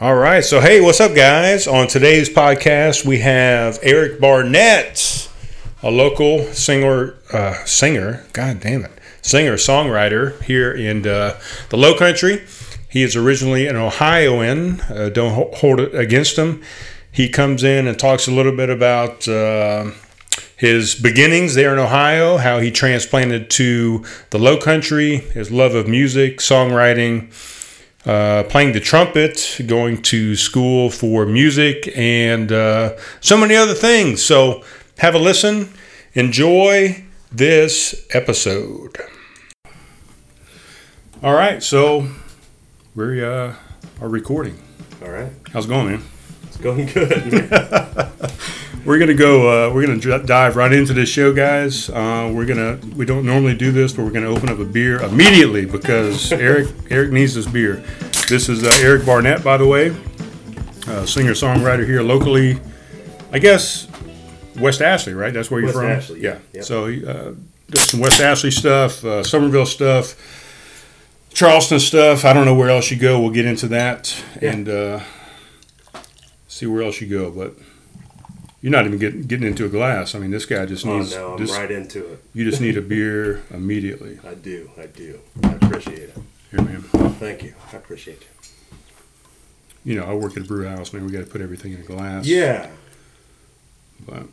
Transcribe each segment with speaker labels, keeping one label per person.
Speaker 1: All right. So, hey, what's up, guys? On today's podcast, we have Eric Barnett, a local singer, uh, singer, God damn it, singer, songwriter here in uh, the Low Country. He is originally an Ohioan. Uh, don't hold it against him. He comes in and talks a little bit about uh, his beginnings there in Ohio, how he transplanted to the Low Country, his love of music, songwriting uh, playing the trumpet, going to school for music, and uh, so many other things. So have a listen. Enjoy this episode. All right, so we uh, are recording.
Speaker 2: All right,
Speaker 1: How's it going, man?
Speaker 2: it's going good.
Speaker 1: We're gonna go. Uh, we're gonna dr- dive right into this show, guys. Uh, we're gonna. We don't normally do this, but we're gonna open up a beer immediately because Eric Eric needs this beer. This is uh, Eric Barnett, by the way, uh, singer songwriter here locally. I guess West Ashley, right? That's where you're
Speaker 2: West
Speaker 1: from.
Speaker 2: Ashley,
Speaker 1: yeah.
Speaker 2: yep.
Speaker 1: So uh, doing some West Ashley stuff, uh, Summerville stuff, Charleston stuff. I don't know where else you go. We'll get into that
Speaker 2: Yeah.
Speaker 1: and uh, see where else you go, but. You're not even getting getting into a glass. I mean, this guy just needs.
Speaker 2: oh
Speaker 1: needs.
Speaker 2: no, I'm
Speaker 1: this-
Speaker 2: right into it.
Speaker 1: You just need a beer immediately.
Speaker 2: I do, I do. I appreciate it.
Speaker 1: Here, man.
Speaker 2: Thank you. I appreciate you.
Speaker 1: You know, I work at a brew house, man. We got to put everything in a glass.
Speaker 2: Yeah.
Speaker 1: But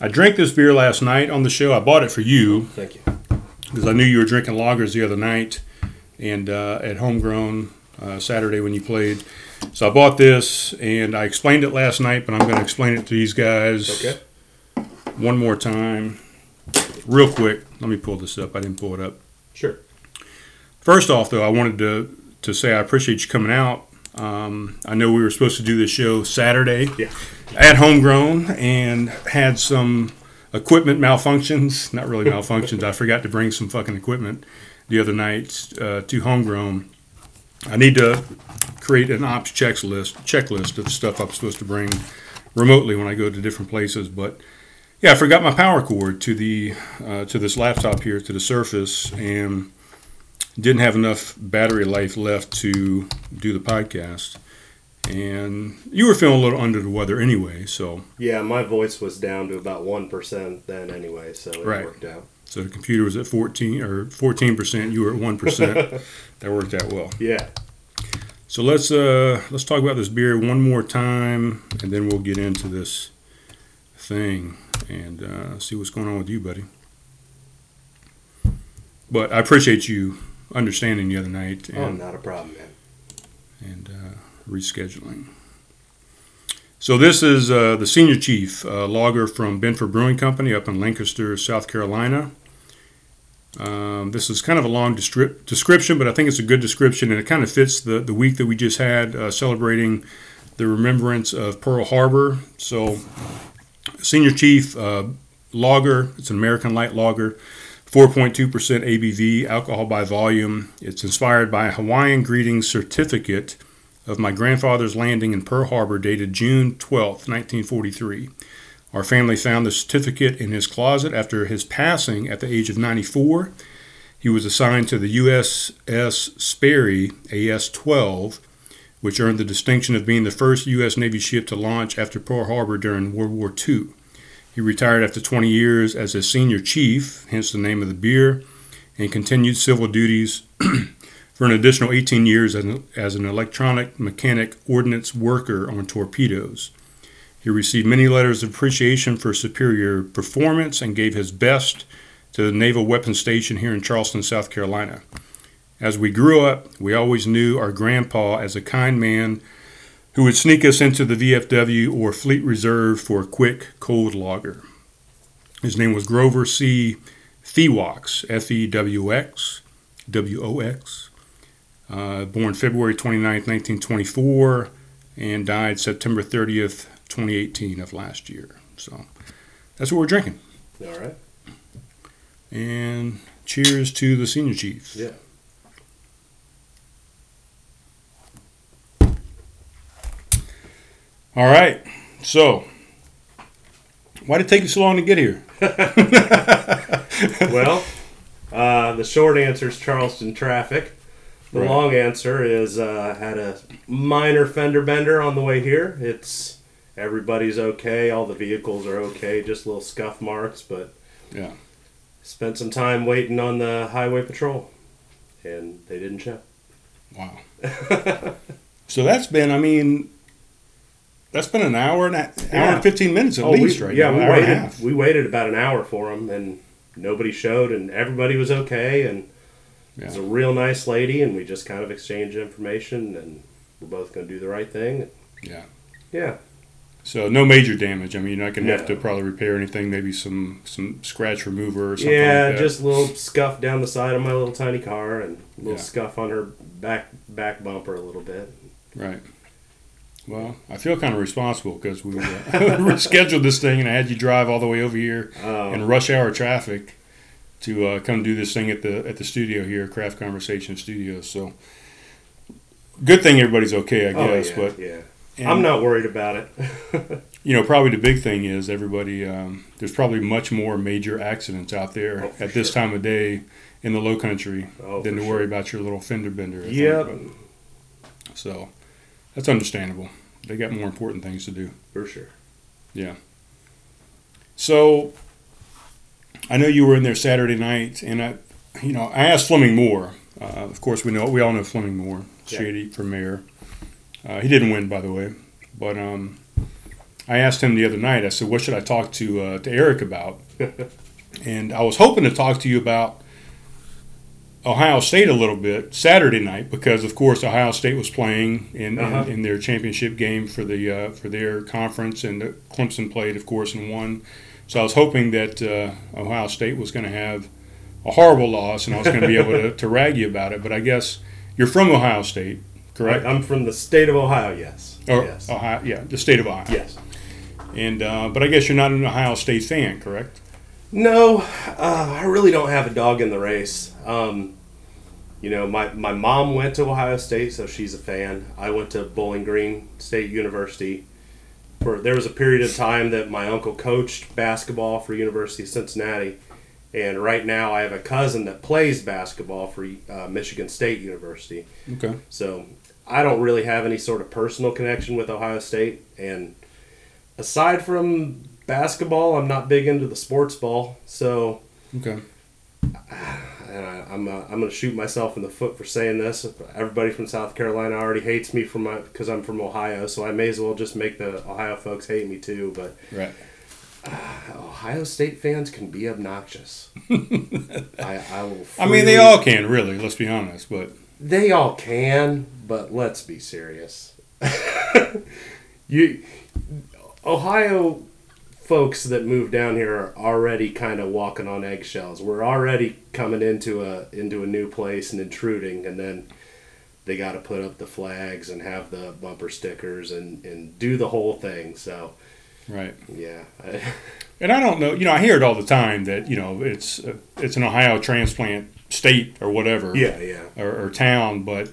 Speaker 1: I drank this beer last night on the show. I bought it for you
Speaker 2: Thank you.
Speaker 1: because I knew you were drinking lagers the other night and uh, at homegrown uh, Saturday when you played. So I bought this and I explained it last night, but I'm going to explain it to these guys
Speaker 2: Okay.
Speaker 1: one more time, real quick. Let me pull this up. I didn't pull it up.
Speaker 2: Sure.
Speaker 1: First off, though, I wanted to to say I appreciate you coming out. Um, I know we were supposed to do this show Saturday
Speaker 2: Yeah.
Speaker 1: at Homegrown and had some equipment malfunctions. Not really malfunctions. I forgot to bring some fucking equipment the other night uh, to Homegrown. I need to create an ops checklist checklist of stuff I'm supposed to bring remotely when I go to different places. But yeah, I forgot my power cord to the uh, to this laptop here to the Surface and didn't have enough battery life left to do the podcast. And you were feeling a little under the weather anyway, so
Speaker 2: Yeah, my voice was down to about one percent then anyway, so it
Speaker 1: Right.
Speaker 2: worked out.
Speaker 1: so the computer was at 14 or 14 percent. You were at one percent. that worked out well.
Speaker 2: Yeah.
Speaker 1: So let's uh let's talk about this beer one more time, and then we'll get into this thing and uh, see what's going on with you, buddy. But I appreciate you understanding the other night
Speaker 2: Oh, not a problem, man.
Speaker 1: and uh, rescheduling. So this is uh, the senior chief uh, lager from Benford Brewing Company up in Lancaster, South Carolina. Um, this is kind of a long descrip- description, but I think it's a good description, and it kind of fits the, the week that we just had uh, celebrating the remembrance of Pearl Harbor. So, senior chief uh, lager, it's an American light lager, 4.2% ABV, alcohol by volume. It's inspired by a Hawaiian greeting certificate of my grandfather's landing in Pearl Harbor dated June 12, 1943. Our family found the certificate in his closet after his passing at the age of 94. He was assigned to the USS Sperry AS 12, which earned the distinction of being the first U.S. Navy ship to launch after Pearl Harbor during World War II. He retired after 20 years as a senior chief, hence the name of the beer, and continued civil duties for an additional 18 years as an, as an electronic mechanic ordnance worker on torpedoes. He received many letters of appreciation for superior performance and gave his best to the Naval Weapons Station here in Charleston, South Carolina. As we grew up, we always knew our grandpa as a kind man who would sneak us into the VFW or Fleet Reserve for a quick cold lager. His name was Grover C. Fewox, F E W X, W O X. Uh, born February 29, 1924, and died September 30th, 2018 of last year. So that's what we're drinking.
Speaker 2: All right.
Speaker 1: And cheers to the senior chief.
Speaker 2: Yeah.
Speaker 1: All right. So, why did it take you so long to get here?
Speaker 2: well, uh, the short answer is Charleston traffic. The
Speaker 1: Right.
Speaker 2: long answer is uh, had a minor fender bender on the way here. It's everybody's okay. All the vehicles are okay. Just little scuff marks, but
Speaker 1: Yeah.
Speaker 2: spent some time waiting on the highway patrol, and they didn't show.
Speaker 1: Wow. so that's been, I mean, that's been an hour and a, hour
Speaker 2: Yeah.
Speaker 1: and fifteen minutes at
Speaker 2: Oh,
Speaker 1: least,
Speaker 2: we,
Speaker 1: right?
Speaker 2: Yeah,
Speaker 1: now,
Speaker 2: we
Speaker 1: hour and a
Speaker 2: waited. We waited about an hour for them, and nobody showed, and everybody was okay, and
Speaker 1: Yeah.
Speaker 2: a real nice lady, and we just kind of exchanged information, and we're both going to do the right thing.
Speaker 1: Yeah.
Speaker 2: Yeah,
Speaker 1: So no major damage. I mean, you're not going to have to probably repair anything. Maybe some some scratch remover or something.
Speaker 2: yeah,
Speaker 1: like that.
Speaker 2: just a little scuff down the side of my little tiny car, and a little
Speaker 1: Yeah.
Speaker 2: scuff on her back back bumper a little bit.
Speaker 1: right. Well, I feel kind of responsible because we uh, rescheduled this thing, and I had you drive all the way over here
Speaker 2: Um,
Speaker 1: in rush hour traffic to uh, come do this thing at the at the studio here, Craft Conversation Studios. So, good thing everybody's okay, I
Speaker 2: oh,
Speaker 1: guess.
Speaker 2: yeah,
Speaker 1: But
Speaker 2: yeah,
Speaker 1: and,
Speaker 2: I'm not worried about it.
Speaker 1: You know, probably the big thing is everybody. Um, there's probably much more major accidents out there
Speaker 2: Oh,
Speaker 1: at this
Speaker 2: sure.
Speaker 1: time of day in the Low Country
Speaker 2: Oh,
Speaker 1: than to worry about your little fender bender.
Speaker 2: Yep,
Speaker 1: so that's understandable. They got more important things to do.
Speaker 2: for sure. Yeah.
Speaker 1: So I know you were in there Saturday night, and I, you know, I asked Fleming Moore. Uh, of course, we know we all know Fleming Moore,
Speaker 2: Yeah.
Speaker 1: Shady for mayor. Uh, he didn't win, by the way, but um, I asked him the other night. I said, "What should I talk to uh, to Eric about?" and I was hoping to talk to you about Ohio State a little bit Saturday night because, of course, Ohio State was playing in,
Speaker 2: Uh-huh.
Speaker 1: in, in their championship game for the uh, for their conference, and Clemson played, of course, and won. So I was hoping that uh, Ohio State was going to have a horrible loss, and I was going to be able to, to rag you about it. But I guess you're from Ohio State, correct?
Speaker 2: I, am from the state of Ohio. Yes.
Speaker 1: or
Speaker 2: yes.
Speaker 1: Ohio, yeah, the state of Ohio.
Speaker 2: yes.
Speaker 1: And uh, but I guess you're not an Ohio State fan, correct?
Speaker 2: No, uh, I really don't have a dog in the race. Um, you know, my, my mom went to Ohio State, so she's a fan. I went to Bowling Green State University. For there was a period of time that my uncle coached basketball for University of Cincinnati, and right now I have a cousin that plays basketball for uh, Michigan State University.
Speaker 1: Okay.
Speaker 2: So I don't really have any sort of personal connection with Ohio State. And aside from basketball, I'm not big into the sports ball. So
Speaker 1: Okay.
Speaker 2: and I, I'm uh, I'm gonna shoot myself in the foot for saying this. Everybody from South Carolina already hates me from my because I'm from Ohio. So I may as well just make the Ohio folks hate me too. But
Speaker 1: Right.
Speaker 2: Ohio State fans can be obnoxious. I, I will.
Speaker 1: I mean, they all can really. Let's be honest, but
Speaker 2: They all can, but let's be serious. you Ohio folks that move down here are already kind of walking on eggshells. We're already coming into a into a new place and intruding and then they got to put up the flags and have the bumper stickers and and do the whole thing. So,
Speaker 1: right.
Speaker 2: yeah.
Speaker 1: And I don't know. You know, I hear it all the time that you know it's uh, it's an Ohio transplant state or whatever.
Speaker 2: yeah, yeah.
Speaker 1: Or, or town, but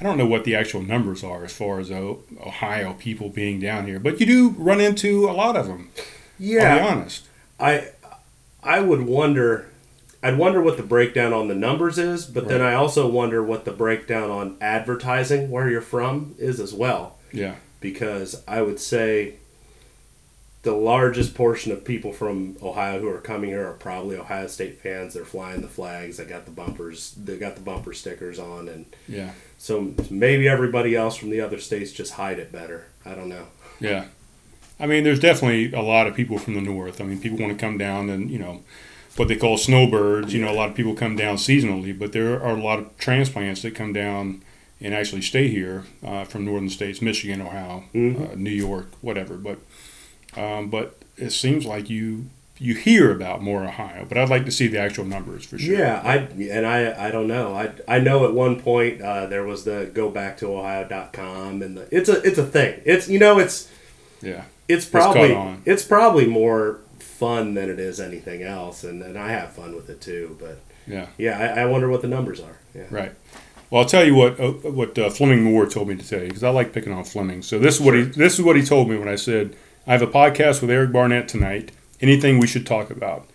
Speaker 1: I don't know what the actual numbers are as far as oh, Ohio people being down here. But you do run into a lot of them.
Speaker 2: Yeah.
Speaker 1: I'll be honest.
Speaker 2: I I would wonder I'd wonder what the breakdown on the numbers is, but then I also wonder what the breakdown on advertising where you're from is as well
Speaker 1: Yeah.
Speaker 2: because I would say the largest portion of people from Ohio who are coming here are probably Ohio State fans. They're flying the flags. They got the bumpers. They got the bumper stickers on, and
Speaker 1: Yeah.
Speaker 2: so maybe everybody else from the other states just hide it better. I don't know.
Speaker 1: Yeah. I mean, there's definitely a lot of people from the north. I mean, people want to come down and, you know, what they call snowbirds. You know, a lot of people come down seasonally, but there are a lot of transplants that come down and actually stay here uh, from northern states, Michigan, Ohio,
Speaker 2: Mhm.
Speaker 1: uh, New York, whatever. But um, but it seems like you you hear about more Ohio, but I'd like to see the actual numbers for sure.
Speaker 2: Yeah, I and I I don't know. I I know at one point uh, there was the go back to ohio.com and the, it's a it's a thing. It's you know it's
Speaker 1: Yeah.
Speaker 2: it's probably
Speaker 1: on.
Speaker 2: it's probably more fun than it is anything else and, and I have fun with it too, but
Speaker 1: Yeah.
Speaker 2: yeah, I, I wonder what the numbers are. Yeah.
Speaker 1: Right. Well, I'll tell you what uh, what uh, Fleming Moore told me to tell you because I like picking on Fleming. So this is what he this is what he told me when I said I have a podcast with Eric Barnett tonight. Anything we should talk about?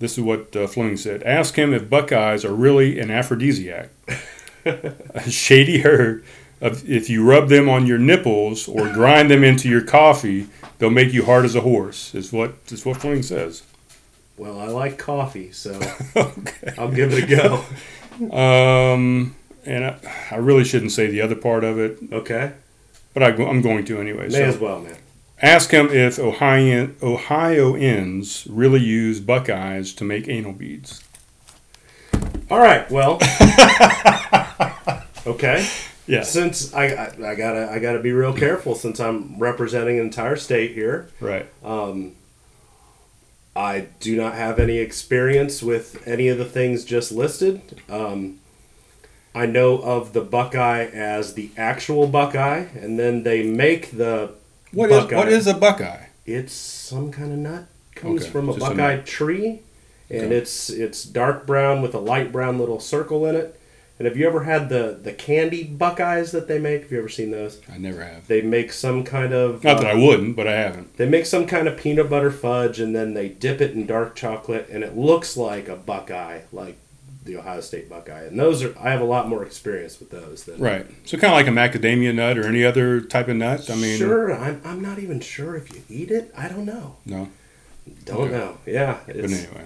Speaker 1: This is what uh, Fleming said. Ask him if Buckeyes are really an aphrodisiac. a shady herd of if you rub them on your nipples or grind them into your coffee, they'll make you hard as a horse. Is what is what Fling says.
Speaker 2: Well, I like coffee, so
Speaker 1: okay.
Speaker 2: I'll give it a go.
Speaker 1: Um, and I, I really shouldn't say the other part of it,
Speaker 2: Okay.
Speaker 1: but I, am going to anyway.
Speaker 2: May
Speaker 1: So
Speaker 2: as well, man.
Speaker 1: Ask him if Ohio, Ohioans really use Buckeyes to make anal beads.
Speaker 2: All right. Well. okay.
Speaker 1: Yeah.
Speaker 2: Since I, I I gotta I gotta be real careful since I'm representing an entire state here.
Speaker 1: Right.
Speaker 2: Um, I do not have any experience with any of the things just listed. Um, I know of the Buckeye as the actual Buckeye, and then they make the
Speaker 1: What is
Speaker 2: Buckeye.
Speaker 1: what is a Buckeye?
Speaker 2: It's some kind of nut. Comes
Speaker 1: Okay,
Speaker 2: from a
Speaker 1: just
Speaker 2: Buckeye
Speaker 1: nut.
Speaker 2: tree, and
Speaker 1: Okay.
Speaker 2: it's it's dark brown with a light brown little circle in it. And have you ever had the the candy Buckeyes that they make? Have you ever seen those?
Speaker 1: I never have.
Speaker 2: They make some kind of
Speaker 1: Not that I
Speaker 2: uh,
Speaker 1: wouldn't, but I haven't.
Speaker 2: they make some kind of peanut butter fudge, and then they dip it in dark chocolate, and it looks like a Buckeye, like the Ohio State Buckeye. And those are I have a lot more experience with those than
Speaker 1: Right. So kind of like a macadamia nut or any other type of nut. I mean,
Speaker 2: sure, I'm, I'm not even sure if you eat it. I don't know.
Speaker 1: no.
Speaker 2: Don't
Speaker 1: Okay.
Speaker 2: know. Yeah,
Speaker 1: But anyway,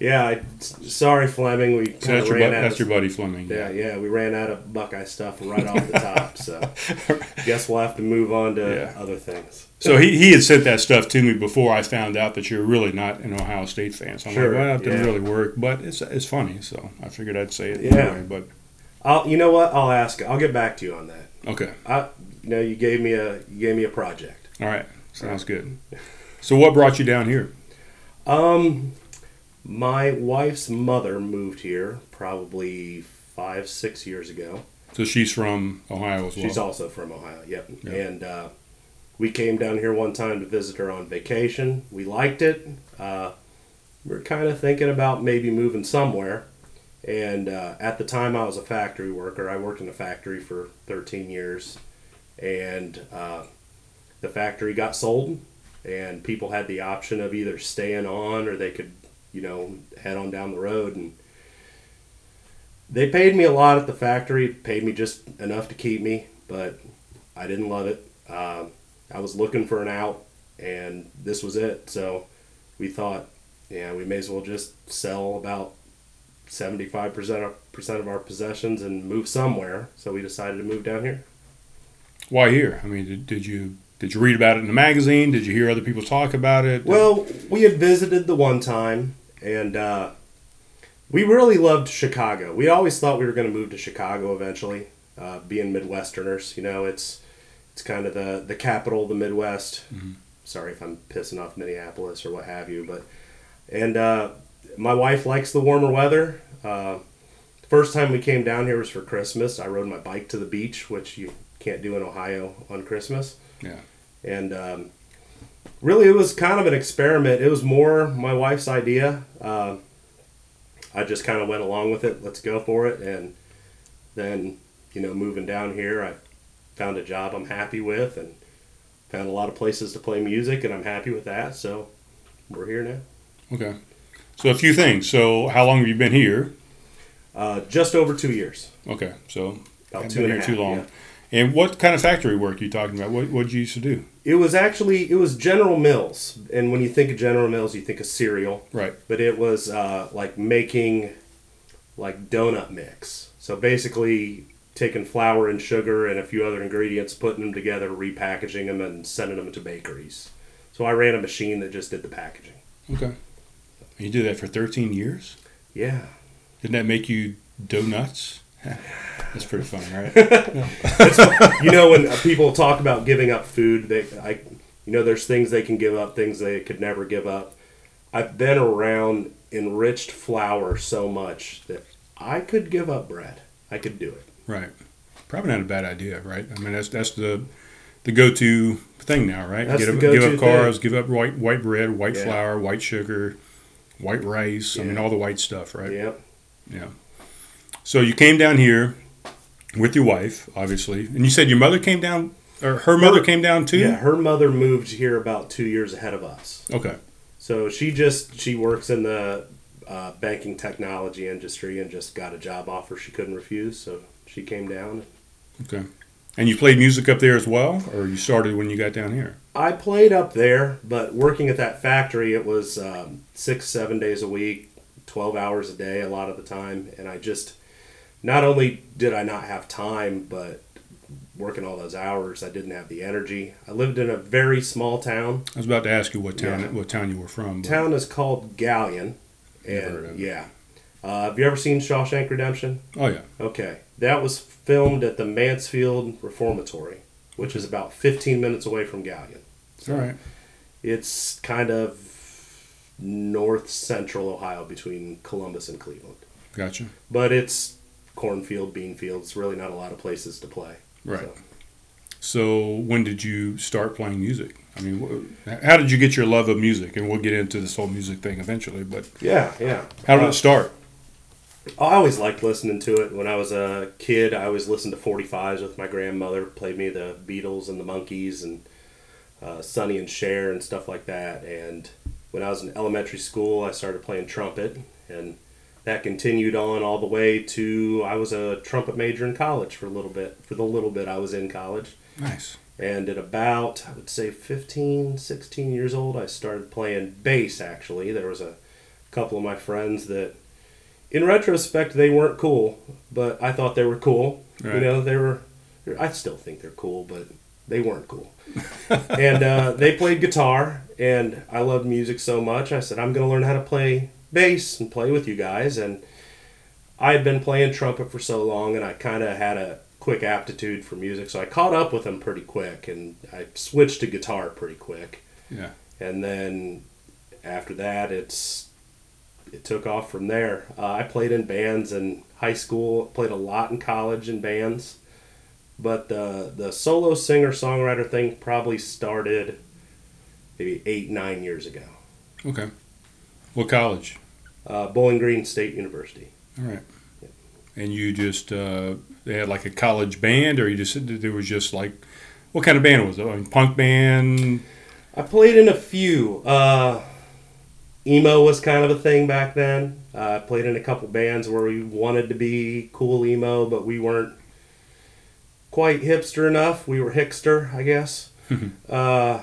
Speaker 2: yeah. I, sorry, Fleming. We
Speaker 1: so
Speaker 2: kind
Speaker 1: that's
Speaker 2: of
Speaker 1: your
Speaker 2: ran
Speaker 1: bu-
Speaker 2: out.
Speaker 1: that's
Speaker 2: Of,
Speaker 1: your buddy Fleming.
Speaker 2: yeah, yeah. We ran out of Buckeye stuff right off the top. So guess we'll have to move on to
Speaker 1: Yeah.
Speaker 2: other things.
Speaker 1: So he, he had sent that stuff to me before I found out that you're really not an Ohio State fan. So I'm
Speaker 2: Sure,
Speaker 1: like, well, that didn't really work, but it's it's funny. So I figured I'd say it
Speaker 2: Yeah.
Speaker 1: anyway. But
Speaker 2: I'll. You know what? I'll ask. I'll get back to you on that.
Speaker 1: okay,
Speaker 2: I. You know, you gave me a you gave me a project.
Speaker 1: all right, sounds good. So what brought you down here?
Speaker 2: Um, my wife's mother moved here probably five, six years ago.
Speaker 1: So she's from Ohio as well.
Speaker 2: She's also from Ohio. Yep.
Speaker 1: Yeah.
Speaker 2: And uh, we came down here one time to visit her on vacation. We liked it. Uh, we are kind of thinking about maybe moving somewhere. And uh, at the time, I was a factory worker. I worked in a factory for 13 years, and uh, the factory got sold, and people had the option of either staying on or they could, you know, head on down the road. And they paid me a lot at the factory, paid me just enough to keep me, but I didn't love it. Uh, I was looking for an out, and this was it. So we thought, yeah, we may as well just sell about 75% of, percent of our possessions and move somewhere. So we decided to move down here.
Speaker 1: Why here? I mean, did, did you did you read about it in the magazine? Did you hear other people talk about it?
Speaker 2: Well, we had visited the one time, and uh, we really loved Chicago. We always thought we were going to move to Chicago eventually, uh, being Midwesterners. You know, it's it's kind of the the capital of the Midwest. Sorry if I'm pissing off Minneapolis or what have you, but and uh, my wife likes the warmer weather. Uh, first time we came down here was for Christmas. I rode my bike to the beach, which you can't do in Ohio on Christmas.
Speaker 1: Yeah.
Speaker 2: And um, really, it was kind of an experiment. It was more my wife's idea. Uh, I just kind of went along with it. Let's go for it. And then, you know, moving down here, I found a job I'm happy with and found a lot of places to play music, and I'm happy with that. So we're here now.
Speaker 1: Okay. So a few things. So how long have you been here?
Speaker 2: Uh, just over two years.
Speaker 1: Okay. So
Speaker 2: About two
Speaker 1: been here too long.
Speaker 2: yeah.
Speaker 1: And what kind of factory work are you talking about? What what did you used to do?
Speaker 2: It was actually it was General Mills, and when you think of General Mills, you think of cereal.
Speaker 1: Right.
Speaker 2: but it was uh, like making like donut mix. So basically, taking flour and sugar and a few other ingredients, putting them together, repackaging them, and sending them to bakeries. So I ran a machine that just did the packaging.
Speaker 1: Okay. You did that for 13 years?
Speaker 2: Yeah,
Speaker 1: Didn't that make you donuts? That's pretty fun, right?
Speaker 2: you know when uh, people talk about giving up food, they I you know there's things they can give up, things they could never give up. I've been around enriched flour so much that I could give up bread. I could do it.
Speaker 1: Right. Probably not a bad idea, right? I mean, that's that's the the go-to thing now, right?
Speaker 2: That's
Speaker 1: Get
Speaker 2: the
Speaker 1: up, give up carbs, give up white white bread, white
Speaker 2: Yeah.
Speaker 1: flour, white sugar, white rice. I mean, all the white stuff, right?
Speaker 2: Yeah.
Speaker 1: Yeah. So you came down here with your wife, obviously, and you said your mother came down, or her mother came down too.
Speaker 2: Yeah, her mother moved here about two years ahead of us.
Speaker 1: Okay.
Speaker 2: So she just she works in the uh, banking technology industry and just got a job offer she couldn't refuse. So she came down.
Speaker 1: Okay. And you played music up there as well, or you started when you got down here?
Speaker 2: I played up there, but working at that factory, it was um, six, seven days a week, 12 hours a day, a lot of the time. And I just, not only did I not have time, but working all those hours, I didn't have the energy. I lived in a very small town.
Speaker 1: I was about to ask you what town
Speaker 2: Yeah.
Speaker 1: what town you were from.
Speaker 2: town is called
Speaker 1: Galion.
Speaker 2: And
Speaker 1: of it.
Speaker 2: yeah. Uh, have you ever seen Shawshank Redemption?
Speaker 1: Oh yeah.
Speaker 2: Okay. That was filmed at the Mansfield Reformatory, which is about 15 minutes away from Galion.
Speaker 1: All right.
Speaker 2: It's kind of north central Ohio between Columbus and Cleveland.
Speaker 1: Gotcha.
Speaker 2: But it's cornfield, bean fields, really not a lot of places to play.
Speaker 1: Right.
Speaker 2: So,
Speaker 1: So when did you start playing music? I mean, how did you get your love of music? And we'll get into this whole music thing eventually. But
Speaker 2: yeah, yeah.
Speaker 1: how did
Speaker 2: Uh,
Speaker 1: it start?
Speaker 2: I always liked listening to it. When I was a kid, I always listened to 45s with my grandmother, played me the Beatles and the Monkees and uh, Sonny and Cher and stuff like that. And when I was in elementary school, I started playing trumpet, and that continued on all the way to I was a trumpet major in college for a little bit. For the little bit I was in college.
Speaker 1: Nice.
Speaker 2: And at about, I would say 15, 16 years old, I started playing bass actually. There was a couple of my friends that, in retrospect, they weren't cool, but I thought they were cool. You know, they were, I still think they're cool, but they weren't cool. and uh, they played guitar, and I loved music so much, I said, I'm going to learn how to play bass and play with you guys. And I had been playing trumpet for so long, and I kind of had a quick aptitude for music, so I caught up with them pretty quick, and I switched to guitar pretty quick.
Speaker 1: Yeah.
Speaker 2: And then after that, it's it took off from there. Uh, I played in bands in high school, played a lot in college in bands, but the the solo singer songwriter thing probably started maybe eight nine years ago.
Speaker 1: Okay. What college?
Speaker 2: Uh, Bowling Green State University.
Speaker 1: All right. And you just uh, they had like a college band, or you just there was just like what kind of band was it? I mean, punk band.
Speaker 2: I played in a few. Uh, emo was kind of a thing back then. Uh, I played in a couple bands where we wanted to be cool emo, but we weren't quite hipster enough. We were hickster, I guess. uh,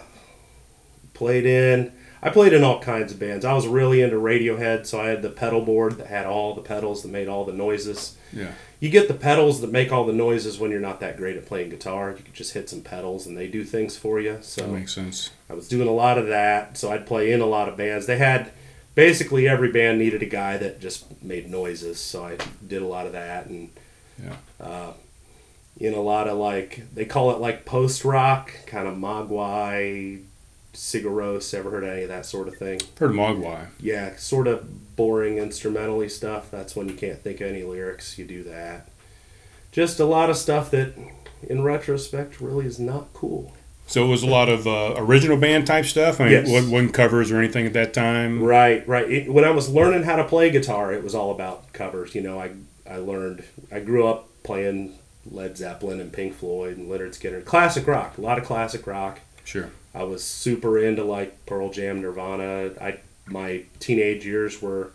Speaker 2: played in. I played in all kinds of bands. I was really into Radiohead, so I had the pedal board that had all the pedals that made all the noises.
Speaker 1: Yeah.
Speaker 2: You get the pedals that make all the noises when you're not that great at playing guitar. You can just hit some pedals and they do things for you. So
Speaker 1: That makes sense.
Speaker 2: I was doing a lot of that, so I'd play in a lot of bands. They had basically every band needed a guy that just made noises, so I did a lot of that and
Speaker 1: Yeah.
Speaker 2: uh, in a lot of like they call it like post rock, kind of Mogwai, Sigur Rós. Ever heard any of that sort of thing?
Speaker 1: Heard of Mogwai.
Speaker 2: Yeah, sort of boring instrumentally stuff. That's when you can't think of any lyrics. You do that. Just a lot of stuff that, in retrospect, really is not cool.
Speaker 1: So it was a lot of uh, original band type stuff. I mean,
Speaker 2: Yes.
Speaker 1: wasn't covers or anything at that time.
Speaker 2: Right, right. It, when I was learning how to play guitar, it was all about covers. You know, I I learned. I grew up playing Led Zeppelin and Pink Floyd and Lynyrd Skynyrd, classic rock. A lot of classic rock.
Speaker 1: Sure.
Speaker 2: I was super into like Pearl Jam, Nirvana. I my teenage years were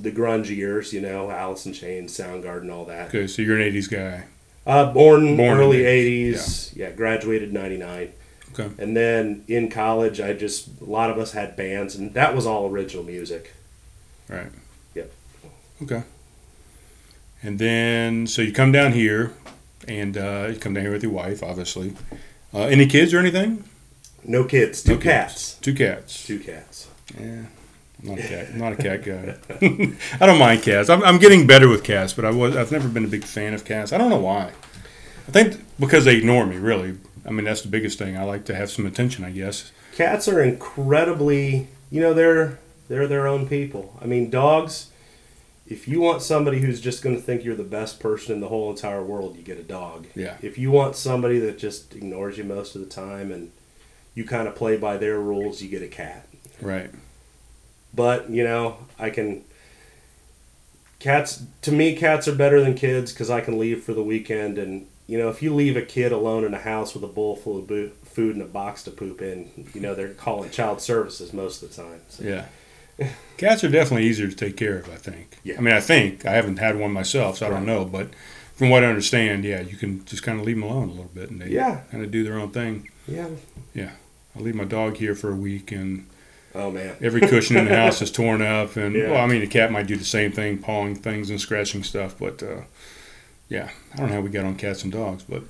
Speaker 2: the grunge years. You know, Alice in Chains, Soundgarden, all that.
Speaker 1: Okay, so you're an '80s guy.
Speaker 2: Uh, born,
Speaker 1: Born
Speaker 2: early
Speaker 1: the
Speaker 2: '80s. Yeah. graduated '99.
Speaker 1: Okay.
Speaker 2: And then in college, I just a lot of us had bands, and that was all original music.
Speaker 1: Right.
Speaker 2: Yep.
Speaker 1: Okay. And then, so you come down here, and uh, you come down here with your wife, obviously. Uh, any kids or anything?
Speaker 2: No kids, two
Speaker 1: No kids.
Speaker 2: cats,
Speaker 1: Two cats.
Speaker 2: two cats.
Speaker 1: Yeah. I'm not a cat. I'm not a cat guy. I don't mind cats. I'm, I'm getting better with cats, but I was I've never been a big fan of cats. I don't know why. I think because they ignore me. Really. I mean, that's the biggest thing. I like to have some attention. I guess.
Speaker 2: Cats are incredibly, you know, they're they're their own people. I mean, dogs. If you want somebody who's just going to think you're the best person in the whole entire world, you get a dog.
Speaker 1: Yeah.
Speaker 2: If you want somebody that just ignores you most of the time and you kind of play by their rules, you get a cat.
Speaker 1: Right.
Speaker 2: But you know, I can. Cats to me, cats are better than kids because I can leave for the weekend, and you know, if you leave a kid alone in a house with a bowl full of boo- food and a box to poop in, you know, they're calling child services most of the time. So,
Speaker 1: Yeah. Cats are definitely easier to take care of, I think.
Speaker 2: Yeah.
Speaker 1: I mean, I think I haven't had one myself, so I don't know, but from what I understand, yeah, you can just kind of leave them alone a little bit, and they
Speaker 2: Yeah.
Speaker 1: kind of do their own thing.
Speaker 2: Yeah. Yeah.
Speaker 1: I leave my dog here for a week, and
Speaker 2: Oh man.
Speaker 1: every cushion in the house is torn up. And
Speaker 2: Yeah.
Speaker 1: well, I mean, the cat might do the same thing, pawing things and scratching stuff. But uh, yeah, I don't know how we got on cats and dogs, but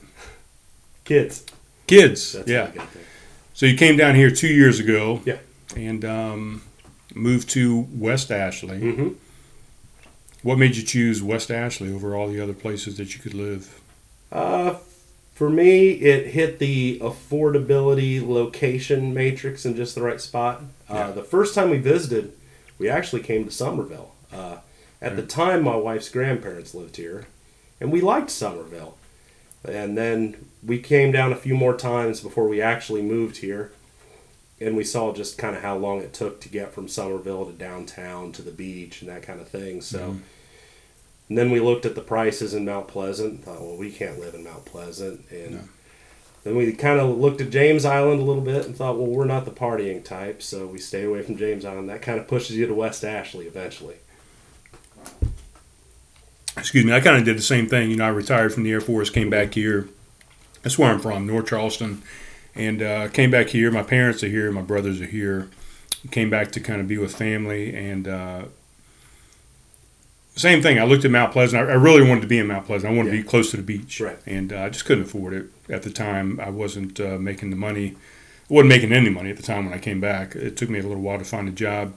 Speaker 2: Kids.
Speaker 1: kids,
Speaker 2: That's
Speaker 1: yeah.
Speaker 2: what I got there.
Speaker 1: So you came down here two years ago,
Speaker 2: Yeah.
Speaker 1: and um, moved to West Ashley.
Speaker 2: Mm-hmm.
Speaker 1: What made you choose West Ashley over all the other places that you could live?
Speaker 2: Uh, for me, it hit the affordability location matrix in just the right spot.
Speaker 1: Yeah.
Speaker 2: Uh, the first time we visited, we actually came to Summerville. Uh, at the time, my wife's grandparents lived here, and we liked Summerville. And then we came down a few more times before we actually moved here, and we saw just kind of how long it took to get from Summerville to downtown to the beach and that kind of thing. So.
Speaker 1: Mhm.
Speaker 2: And then we looked at the prices in Mount Pleasant. and Thought, well, we can't live in Mount Pleasant, and
Speaker 1: No.
Speaker 2: then we kind of looked at James Island a little bit and thought, well, we're not the partying type, so we stay away from James Island. That kind of pushes you to West Ashley eventually.
Speaker 1: excuse me, I kind of did the same thing. You know, I retired from the Air Force, came back here. That's where I'm from, North Charleston, and uh, came back here. My parents are here, my brothers are here. Came back to kind of be with family, and uh, same thing. I looked at Mount Pleasant. I, I really wanted to be in Mount Pleasant. I wanted to be close to the beach,
Speaker 2: Right.
Speaker 1: and uh, I just couldn't afford it at the time. I wasn't uh, making the money. I wasn't making any money at the time when I came back. It took me a little while to find a job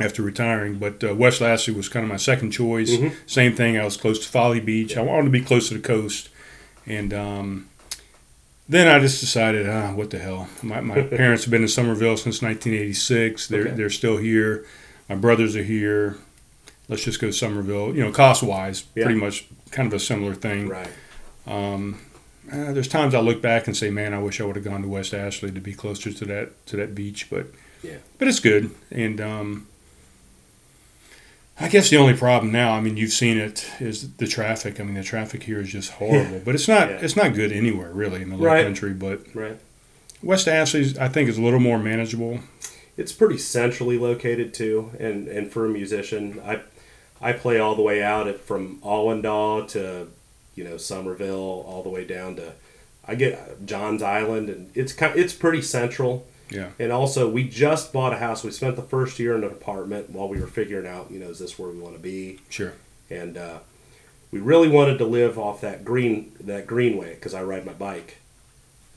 Speaker 1: after retiring, but uh, West Ashley was kind of my second choice.
Speaker 2: Mhm.
Speaker 1: Same thing. I was close to Folly Beach. I wanted to be close to the coast, and um, then I just decided, ah, what the hell? My, my parents have been in Summerville since 1986. They're
Speaker 2: Okay.
Speaker 1: they're still here. My brothers are here. Let's just go to Summerville. You know, cost wise,
Speaker 2: Yeah.
Speaker 1: pretty much kind of a similar thing.
Speaker 2: Right.
Speaker 1: Um, uh, there's times I look back and say, man, I wish I would have gone to West Ashley to be closer to that to that beach, but
Speaker 2: Yeah.
Speaker 1: but it's good. And um, I guess the only problem now, I mean, you've seen it, is the traffic. I mean, the traffic here is just horrible. But it's not
Speaker 2: Yeah.
Speaker 1: it's not good anywhere really in the low
Speaker 2: Right.
Speaker 1: country. But
Speaker 2: Right.
Speaker 1: West Ashley, I think, is a little more manageable.
Speaker 2: It's pretty centrally located too, and and for a musician, I I play all the way out at from Allendale to you know Summerville, all the way down to I get John's Island, and it's kind it's pretty central.
Speaker 1: Yeah.
Speaker 2: And also, we just bought a house. We spent the first year in an apartment while we were figuring out, you know, is this where we want to be?
Speaker 1: Sure.
Speaker 2: And uh, we really wanted to live off that green that greenway because I ride my bike,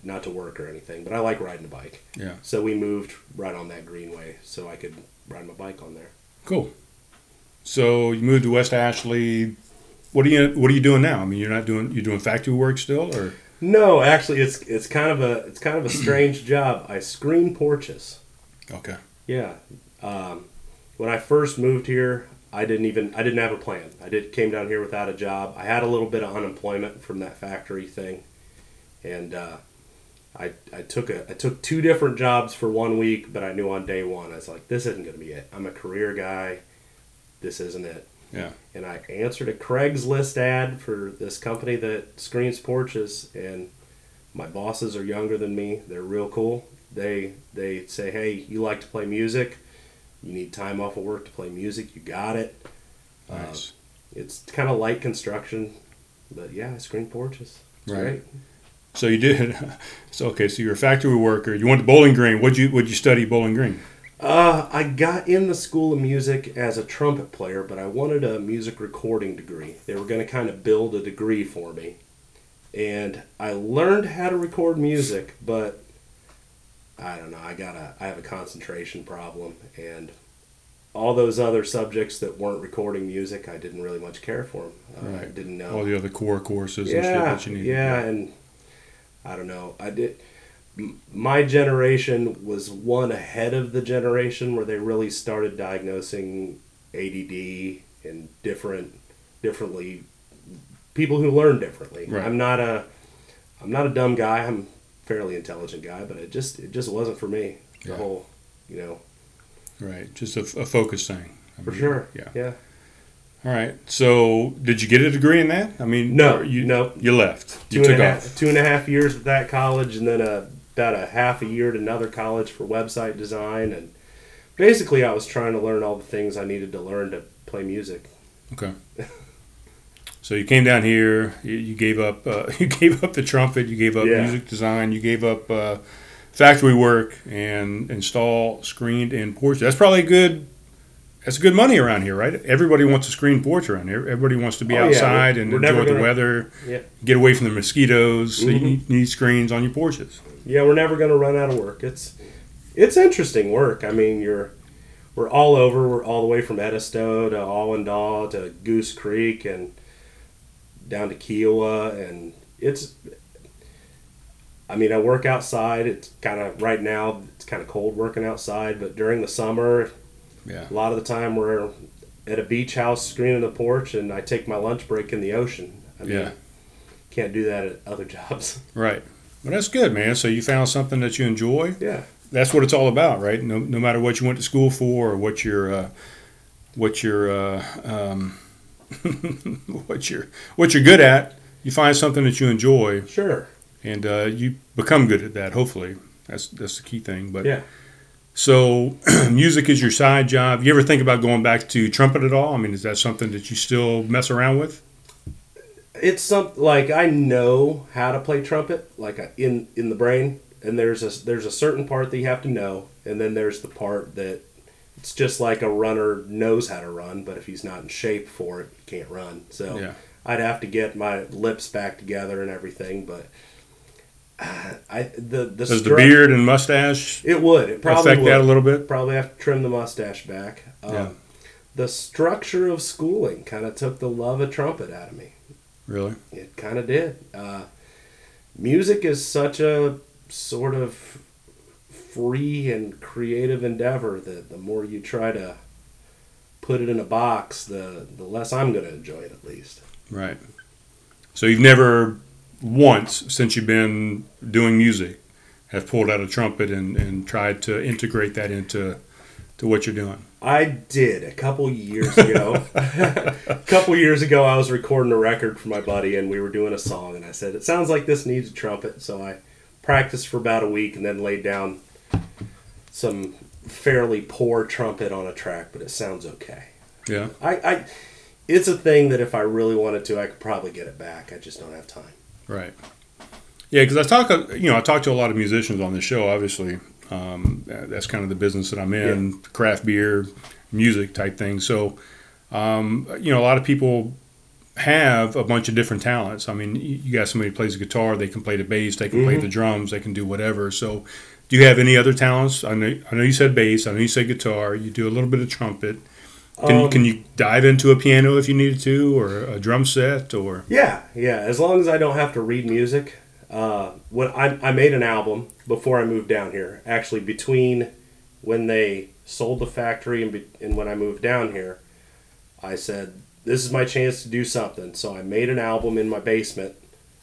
Speaker 2: not to work or anything, but I like riding a bike.
Speaker 1: Yeah.
Speaker 2: So we moved right on that greenway so I could ride my bike on there.
Speaker 1: Cool. So you moved to West Ashley. What are you What are you doing now? I mean, you're not doing you're doing factory work still, or
Speaker 2: No, actually, it's it's kind of a it's kind of a strange job. I screen porches.
Speaker 1: okay.
Speaker 2: Yeah. Um, when I first moved here, I didn't even I didn't have a plan. I did came down here without a job. I had a little bit of unemployment from that factory thing, and uh, I I took a I took two different jobs for one week. But I knew on day one I was like, this isn't going to be it. I'm a career guy. This isn't it.
Speaker 1: Yeah.
Speaker 2: And I answered a Craigslist ad for this company that screens porches, and my bosses are younger than me. They're real cool. They they say, hey, you like to play music. You need time off of work to play music. You got it. Uh,
Speaker 1: Nice.
Speaker 2: it's kind of light construction, but yeah, I screen porches. It's
Speaker 1: Right.
Speaker 2: great.
Speaker 1: So you did. So okay. So you're a factory worker. You went to Bowling Green. What'd you What'd you study Bowling Green?
Speaker 2: Uh, I got in the school of music as a trumpet player, but I wanted a music recording degree. They were going to kind of build a degree for me. And I learned how to record music, but I don't know, I got a I have a concentration problem and all those other subjects that weren't recording music, I didn't really much care for them. Uh, I
Speaker 1: Right.
Speaker 2: didn't know
Speaker 1: All the other core courses and shit
Speaker 2: yeah,
Speaker 1: that you need.
Speaker 2: yeah, and I don't know. I did. My generation was one ahead of the generation where they really started diagnosing ADD and different, differently, people who learn differently.
Speaker 1: Right.
Speaker 2: I'm not a, I'm not a dumb guy. I'm a fairly intelligent guy, but it just, it just wasn't for me. The
Speaker 1: Yeah.
Speaker 2: whole, you know,
Speaker 1: Right. Just a, a focus thing. I
Speaker 2: for
Speaker 1: mean,
Speaker 2: sure.
Speaker 1: Yeah.
Speaker 2: Yeah.
Speaker 1: All right. So did you get a degree in that? I mean,
Speaker 2: No,
Speaker 1: you
Speaker 2: no.
Speaker 1: You left.
Speaker 2: two
Speaker 1: You took
Speaker 2: a
Speaker 1: off.
Speaker 2: two and a half years at that college, and then a, about a half a year at another college for website design. And basically, I was trying to learn all the things I needed to learn to play music.
Speaker 1: Okay. So you came down here. You, gave up. Uh, you gave up the trumpet. You gave up
Speaker 2: Yeah.
Speaker 1: music design. You gave up uh, factory work and install screened in porch. That's probably good. That's good money around here, right? Everybody wants a screened porch around here. Everybody wants to be
Speaker 2: Oh, yeah.
Speaker 1: outside
Speaker 2: We're-
Speaker 1: and
Speaker 2: we're
Speaker 1: enjoy the
Speaker 2: gonna-
Speaker 1: weather.
Speaker 2: Yeah.
Speaker 1: Get away from the mosquitoes. So you
Speaker 2: Mhm.
Speaker 1: need, need screens on your porches.
Speaker 2: Yeah, we're never going to run out of work. It's it's interesting work. I mean, you're we're all over. We're all the way from Edisto to Allendale to Goose Creek and down to Kiawah, and it's. I mean, I work outside. It's kind of right now. It's kind of cold working outside, but during the summer,
Speaker 1: Yeah.
Speaker 2: a lot of the time we're at a beach house screening the porch, and I take my lunch break in the ocean. I mean,
Speaker 1: Yeah.
Speaker 2: can't do that at other jobs.
Speaker 1: Right. Well, that's good, man. So you found something that you enjoy.
Speaker 2: Yeah.
Speaker 1: That's what it's all about, right? No, no matter what you went to school for or what your, uh, what your, uh, um, what you're, what you're good at, you find something that you enjoy,
Speaker 2: Sure.
Speaker 1: and uh, you become good at that. Hopefully, that's that's the key thing. But
Speaker 2: Yeah.
Speaker 1: so, music is your side job. You ever think about going back to trumpet at all? I mean, is that something that you still mess around with?
Speaker 2: It's some like I know how to play trumpet, like I- in in the brain, and there's a there's a certain part that you have to know, and then there's the part that it's just like a runner knows how to run, but if he's not in shape for it, he can't run. So
Speaker 1: Yeah.
Speaker 2: I'd have to get my lips back together and everything, but uh, I the the
Speaker 1: Does the beard and mustache
Speaker 2: it would it probably
Speaker 1: affect
Speaker 2: would.
Speaker 1: that a little bit?
Speaker 2: probably have to trim the mustache back. Um,
Speaker 1: Yeah.
Speaker 2: The structure of schooling kind of took the love of trumpet out of me.
Speaker 1: Really?
Speaker 2: It kind of did. Uh, music is such a sort of free and creative endeavor that the more you try to put it in a box, the the less I'm going to enjoy it. At least.
Speaker 1: Right. So you've never once since you've been doing music have pulled out a trumpet and, and tried to integrate that into to what you're doing.
Speaker 2: I did a couple years ago. a couple years ago, I was recording a record for my buddy, and we were doing a song, and I said, "It sounds like this needs a trumpet." So I practiced for about a week, and then laid down some fairly poor trumpet on a track, but it sounds okay.
Speaker 1: Yeah.
Speaker 2: I, I it's a thing that if I really wanted to, I could probably get it back. I just don't have time.
Speaker 1: Right. Yeah, because I talk, you know, I talk to a lot of musicians on the show. Obviously, um, that's kind of the business that I'm in, craft beer, music type thing. So, um, you know, a lot of people have a bunch of different talents. I mean, you got somebody who plays the guitar, they can play the bass, they can play
Speaker 2: Mhm.
Speaker 1: the drums, they can do whatever. So, do you have any other talents? I know, I know you said bass. I know you said guitar. You do a little bit of trumpet. Can
Speaker 2: Um,
Speaker 1: can you dive into a piano if you needed to, or a drum set, or
Speaker 2: Yeah, yeah. As long as I don't have to read music. Uh, when I, I made an album before I moved down here, actually between when they sold the factory and, be, and when I moved down here, I said this is my chance to do something. So I made an album in my basement,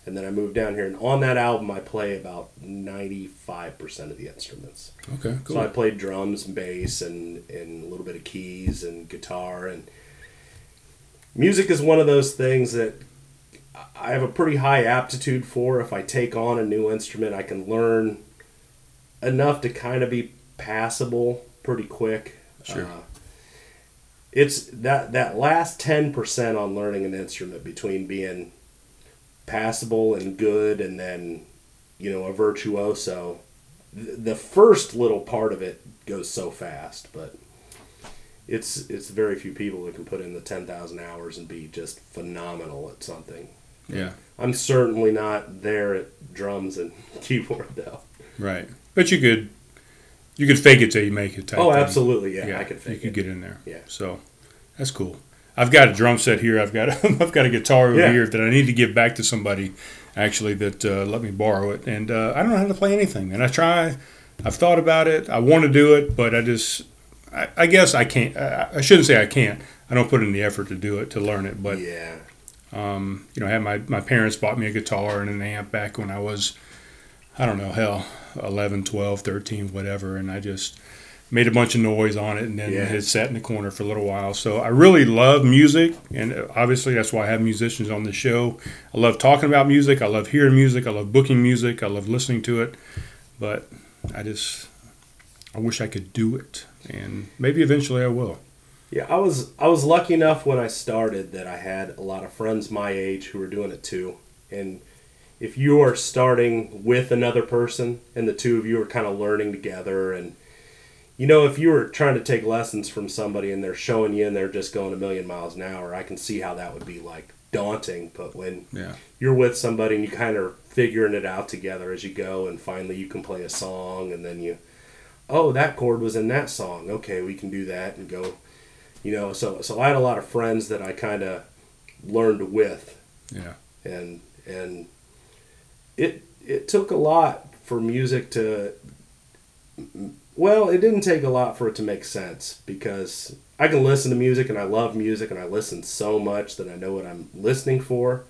Speaker 2: and then I moved down here. And on that album, I play about ninety five percent of the instruments.
Speaker 1: okay, cool.
Speaker 2: So I played drums and bass and, and a little bit of keys and guitar and music is one of those things that I have a pretty high aptitude for. If I take on a new instrument, I can learn enough to kind of be passable pretty quick.
Speaker 1: Sure.
Speaker 2: Uh, it's that that last ten percent on learning an instrument between being passable and good, and then you know a virtuoso. th- The first little part of it goes so fast, but it's it's very few people that can put in the ten thousand hours and be just phenomenal at something.
Speaker 1: Yeah.
Speaker 2: I'm certainly not there at drums and keyboard though.
Speaker 1: Right, but you could you could fake it till you make it. Type
Speaker 2: Oh, absolutely, yeah, I could
Speaker 1: You could
Speaker 2: it.
Speaker 1: get in there.
Speaker 2: Yeah.
Speaker 1: So that's cool. I've got a drum set here. I've got I've got a guitar over
Speaker 2: Yeah.
Speaker 1: here that I need to give back to somebody actually that uh, let me borrow it, and uh, I don't know how to play anything. And I try. I've thought about it. I want to do it, but I just I, I guess I can't. I, I shouldn't say I can't. I don't put in the effort to do it to learn it, but
Speaker 2: yeah,
Speaker 1: um, you know, I had my, my parents bought me a guitar and an amp back when I was, I don't know, hell, 11, 12, 13, whatever. And I just made a bunch of noise on it and then
Speaker 2: Yeah.
Speaker 1: it sat in the corner for a little while. So I really love music. And uh, obviously, that's why I have musicians on the show. I love talking about music. I love hearing music. I love booking music. I love listening to it. But I just, I wish I could do it. And maybe eventually I will.
Speaker 2: Yeah, I was I was lucky enough when I started that I had a lot of friends my age who were doing it too. And if you are starting with another person and the two of you are kind of learning together and you know if you were trying to take lessons from somebody and they're showing you and they're just going a million miles an hour, I can see how that would be like daunting, but when
Speaker 1: Yeah.
Speaker 2: you're with somebody and you kind of figuring it out together as you go and finally you can play a song and then you oh that chord was in that song okay we can do that and go you know so so i had a lot of friends that i kind of learned with.
Speaker 1: Yeah.
Speaker 2: and and it it took a lot for music to well it didn't take a lot for it to make sense because i can listen to music and i love music and i listen so much that i know what i'm listening for.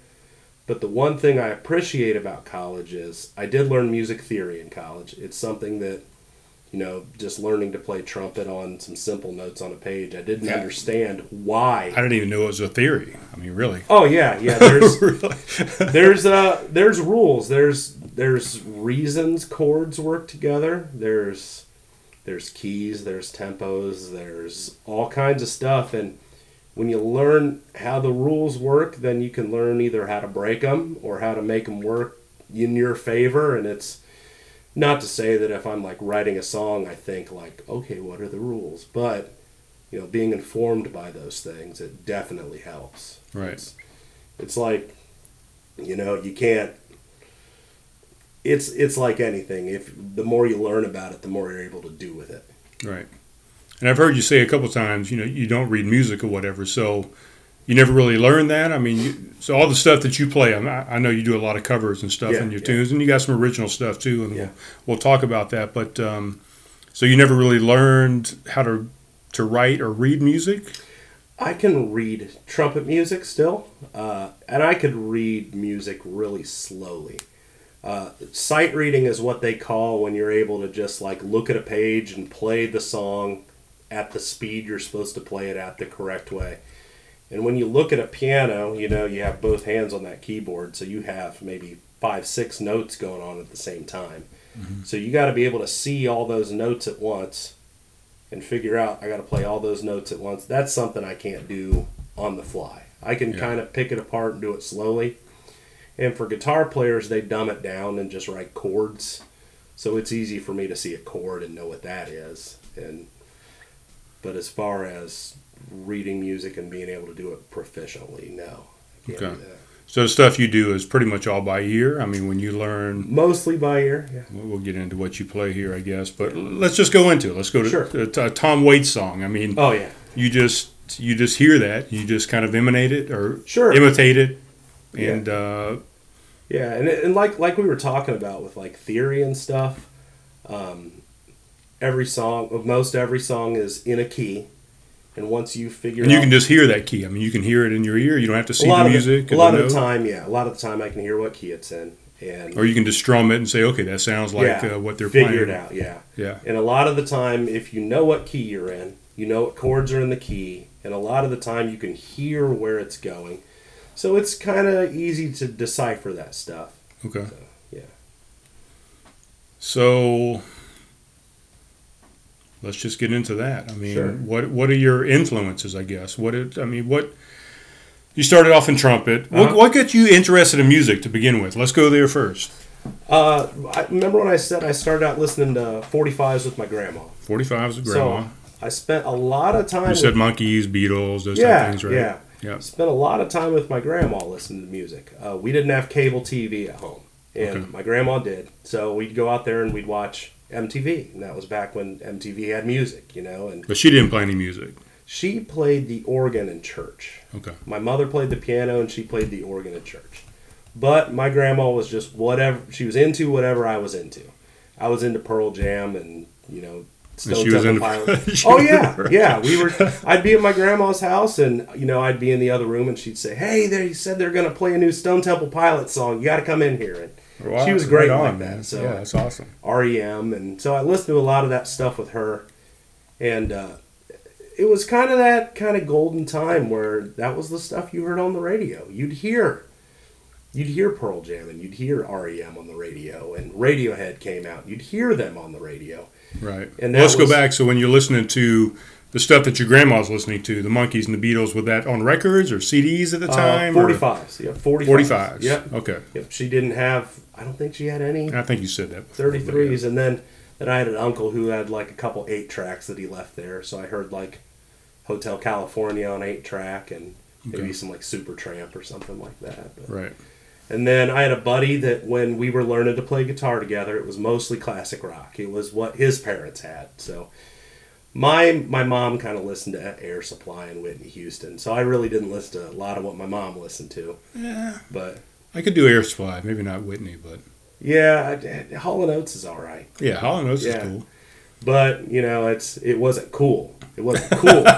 Speaker 2: But the one thing i appreciate about college is i did learn music theory in college. It's something that you know just learning to play trumpet on some simple notes on a page. I didn't
Speaker 1: Yeah.
Speaker 2: understand why.
Speaker 1: I didn't even know it was a theory. I mean, really.
Speaker 2: oh yeah yeah there's there's uh there's rules. There's there's reasons chords work together. There's there's keys there's tempos there's all kinds of stuff. And when you learn how the rules work then you can learn either how to break them or how to make them work in your favor. And it's not to say that if i'm like writing a song i think like okay what are the rules but you know being informed by those things it definitely helps
Speaker 1: Right.
Speaker 2: it's, it's like you know you can't it's it's like anything if the more you learn about it the more you're able to do with it
Speaker 1: Right. And I've heard you say a couple times, you know, you don't read music or whatever, so you never really learned that. I mean, you, so all the stuff that you play, I, I I know you do a lot of covers and stuff
Speaker 2: Yeah,
Speaker 1: in your
Speaker 2: yeah.
Speaker 1: tunes, and you got some original stuff too, and
Speaker 2: Yeah.
Speaker 1: we'll, we'll talk about that. But um, so you never really learned how to to write or read music.
Speaker 2: i can read trumpet music still uh, and i could read music really slowly uh, sight reading is what they call when you're able to just like look at a page and play the song at the speed you're supposed to play it at the correct way And when you look at a piano, you know, you have both hands on that keyboard, so you have maybe five, six notes going on at the same time. Mm-hmm. So you got to be able to see all those notes at once and figure out I got to play all those notes at once. That's something I can't do on the fly. I can
Speaker 1: Yeah.
Speaker 2: kind of pick it apart and do it slowly. And for guitar players, they dumb it down and just write chords. So it's easy for me to see a chord and know what that is. And but as far as reading music and being able to do it proficiently, no.
Speaker 1: Okay. So the stuff you do is pretty much all by ear. I mean, when you learn,
Speaker 2: Mostly by ear. Yeah.
Speaker 1: we'll get into what you play here, I guess. But let's just go into it. Let's go to
Speaker 2: Sure.
Speaker 1: a Tom Waits song. I mean,
Speaker 2: Oh yeah.
Speaker 1: you just you just hear that, you just kind of emanate it or
Speaker 2: Sure.
Speaker 1: imitate it,
Speaker 2: Yeah.
Speaker 1: and uh,
Speaker 2: Yeah, and, and like like we were talking about with like theory and stuff, um, every song, most every song is in a key, and once you figure
Speaker 1: and you
Speaker 2: out
Speaker 1: can just hear that key. I mean, you can hear it in your ear. You don't have to see the music.
Speaker 2: the, a lot of the time, yeah, a lot of the time I can hear what key it's in, and
Speaker 1: or you can just strum it and say, okay, that sounds like
Speaker 2: yeah,
Speaker 1: uh, what they're
Speaker 2: figure
Speaker 1: playing.
Speaker 2: it out. Yeah,
Speaker 1: Yeah,
Speaker 2: and a lot of the time, if you know what key you're in, you know what chords are in the key, and a lot of the time you can hear where it's going, so it's kind of easy to decipher that stuff.
Speaker 1: okay.
Speaker 2: So, yeah.
Speaker 1: So let's just get into that. I mean,
Speaker 2: Sure.
Speaker 1: what what are your influences? I guess. What it, I mean, what you started off in trumpet. What
Speaker 2: Uh-huh.
Speaker 1: what got you interested in music to begin with? Let's go there first.
Speaker 2: Uh, I remember when I said I started out listening to 45s with my grandma.
Speaker 1: Forty five is grandma.
Speaker 2: So I spent a lot of time.
Speaker 1: you said
Speaker 2: with,
Speaker 1: Monkees, Beatles, those type of things, right?
Speaker 2: yeah.
Speaker 1: Yeah.
Speaker 2: Spent a lot of time with my grandma listening to music. Uh, we didn't have cable TV at home, and
Speaker 1: Okay.
Speaker 2: my grandma did. So we'd go out there and we'd watch MTV, and that was back when MTV had music, you know. And
Speaker 1: But she didn't play any music.
Speaker 2: she played the organ in church.
Speaker 1: Okay.
Speaker 2: My mother played the piano, and she played the organ in church. But my grandma was just whatever she was into, whatever I was into. I was into Pearl Jam and you know
Speaker 1: And
Speaker 2: Stone
Speaker 1: she was
Speaker 2: Temple
Speaker 1: into-
Speaker 2: Pilots.
Speaker 1: she
Speaker 2: oh yeah, yeah. We were. I'd be at my grandma's house, and you know I'd be in the other room, and she'd say, "Hey, they said they're gonna play a new Stone Temple Pilots song. You got to come in here." And
Speaker 1: Wow,
Speaker 2: she was great
Speaker 1: right
Speaker 2: like
Speaker 1: on,
Speaker 2: that,
Speaker 1: man.
Speaker 2: so-
Speaker 1: yeah, that's awesome.
Speaker 2: REM, and so I listened to a lot of that stuff with her, and uh, it was kind of that kind of golden time where that was the stuff you heard on the radio. You'd hear, you'd hear Pearl Jam, and you'd hear REM on the radio, and Radiohead came out. You'd hear them on the radio.
Speaker 1: Right.
Speaker 2: And
Speaker 1: Well, let's
Speaker 2: that
Speaker 1: go back. So when you're listening to the stuff that your grandma was listening to, the Monkees and the Beatles, with that on records or CDs at the time?
Speaker 2: uh,
Speaker 1: or-
Speaker 2: 45s. Yeah, 45s.
Speaker 1: 45s.
Speaker 2: Yep.
Speaker 1: Okay.
Speaker 2: Yep. She didn't have. I don't think she had any
Speaker 1: I think you said that. before, but
Speaker 2: 33s, and then then I had an uncle who had like a couple eight tracks that he left there. So I heard like Hotel California on eight track and maybe
Speaker 1: Okay.
Speaker 2: some like Supertramp or something like that. But,
Speaker 1: Right.
Speaker 2: And then I had a buddy that when we were learning to play guitar together, it was mostly classic rock. It was what his parents had. So my my mom kind of listened to Air Supply and Whitney Houston. So I really didn't listen to a lot of what my mom listened to.
Speaker 1: Yeah.
Speaker 2: But
Speaker 1: I could do Air Supply, maybe not Whitney, but
Speaker 2: yeah, I- Hall and Oates is all right.
Speaker 1: yeah, Hall and Oates
Speaker 2: Yeah.
Speaker 1: is cool.
Speaker 2: But you know, it's it wasn't cool. It wasn't cool.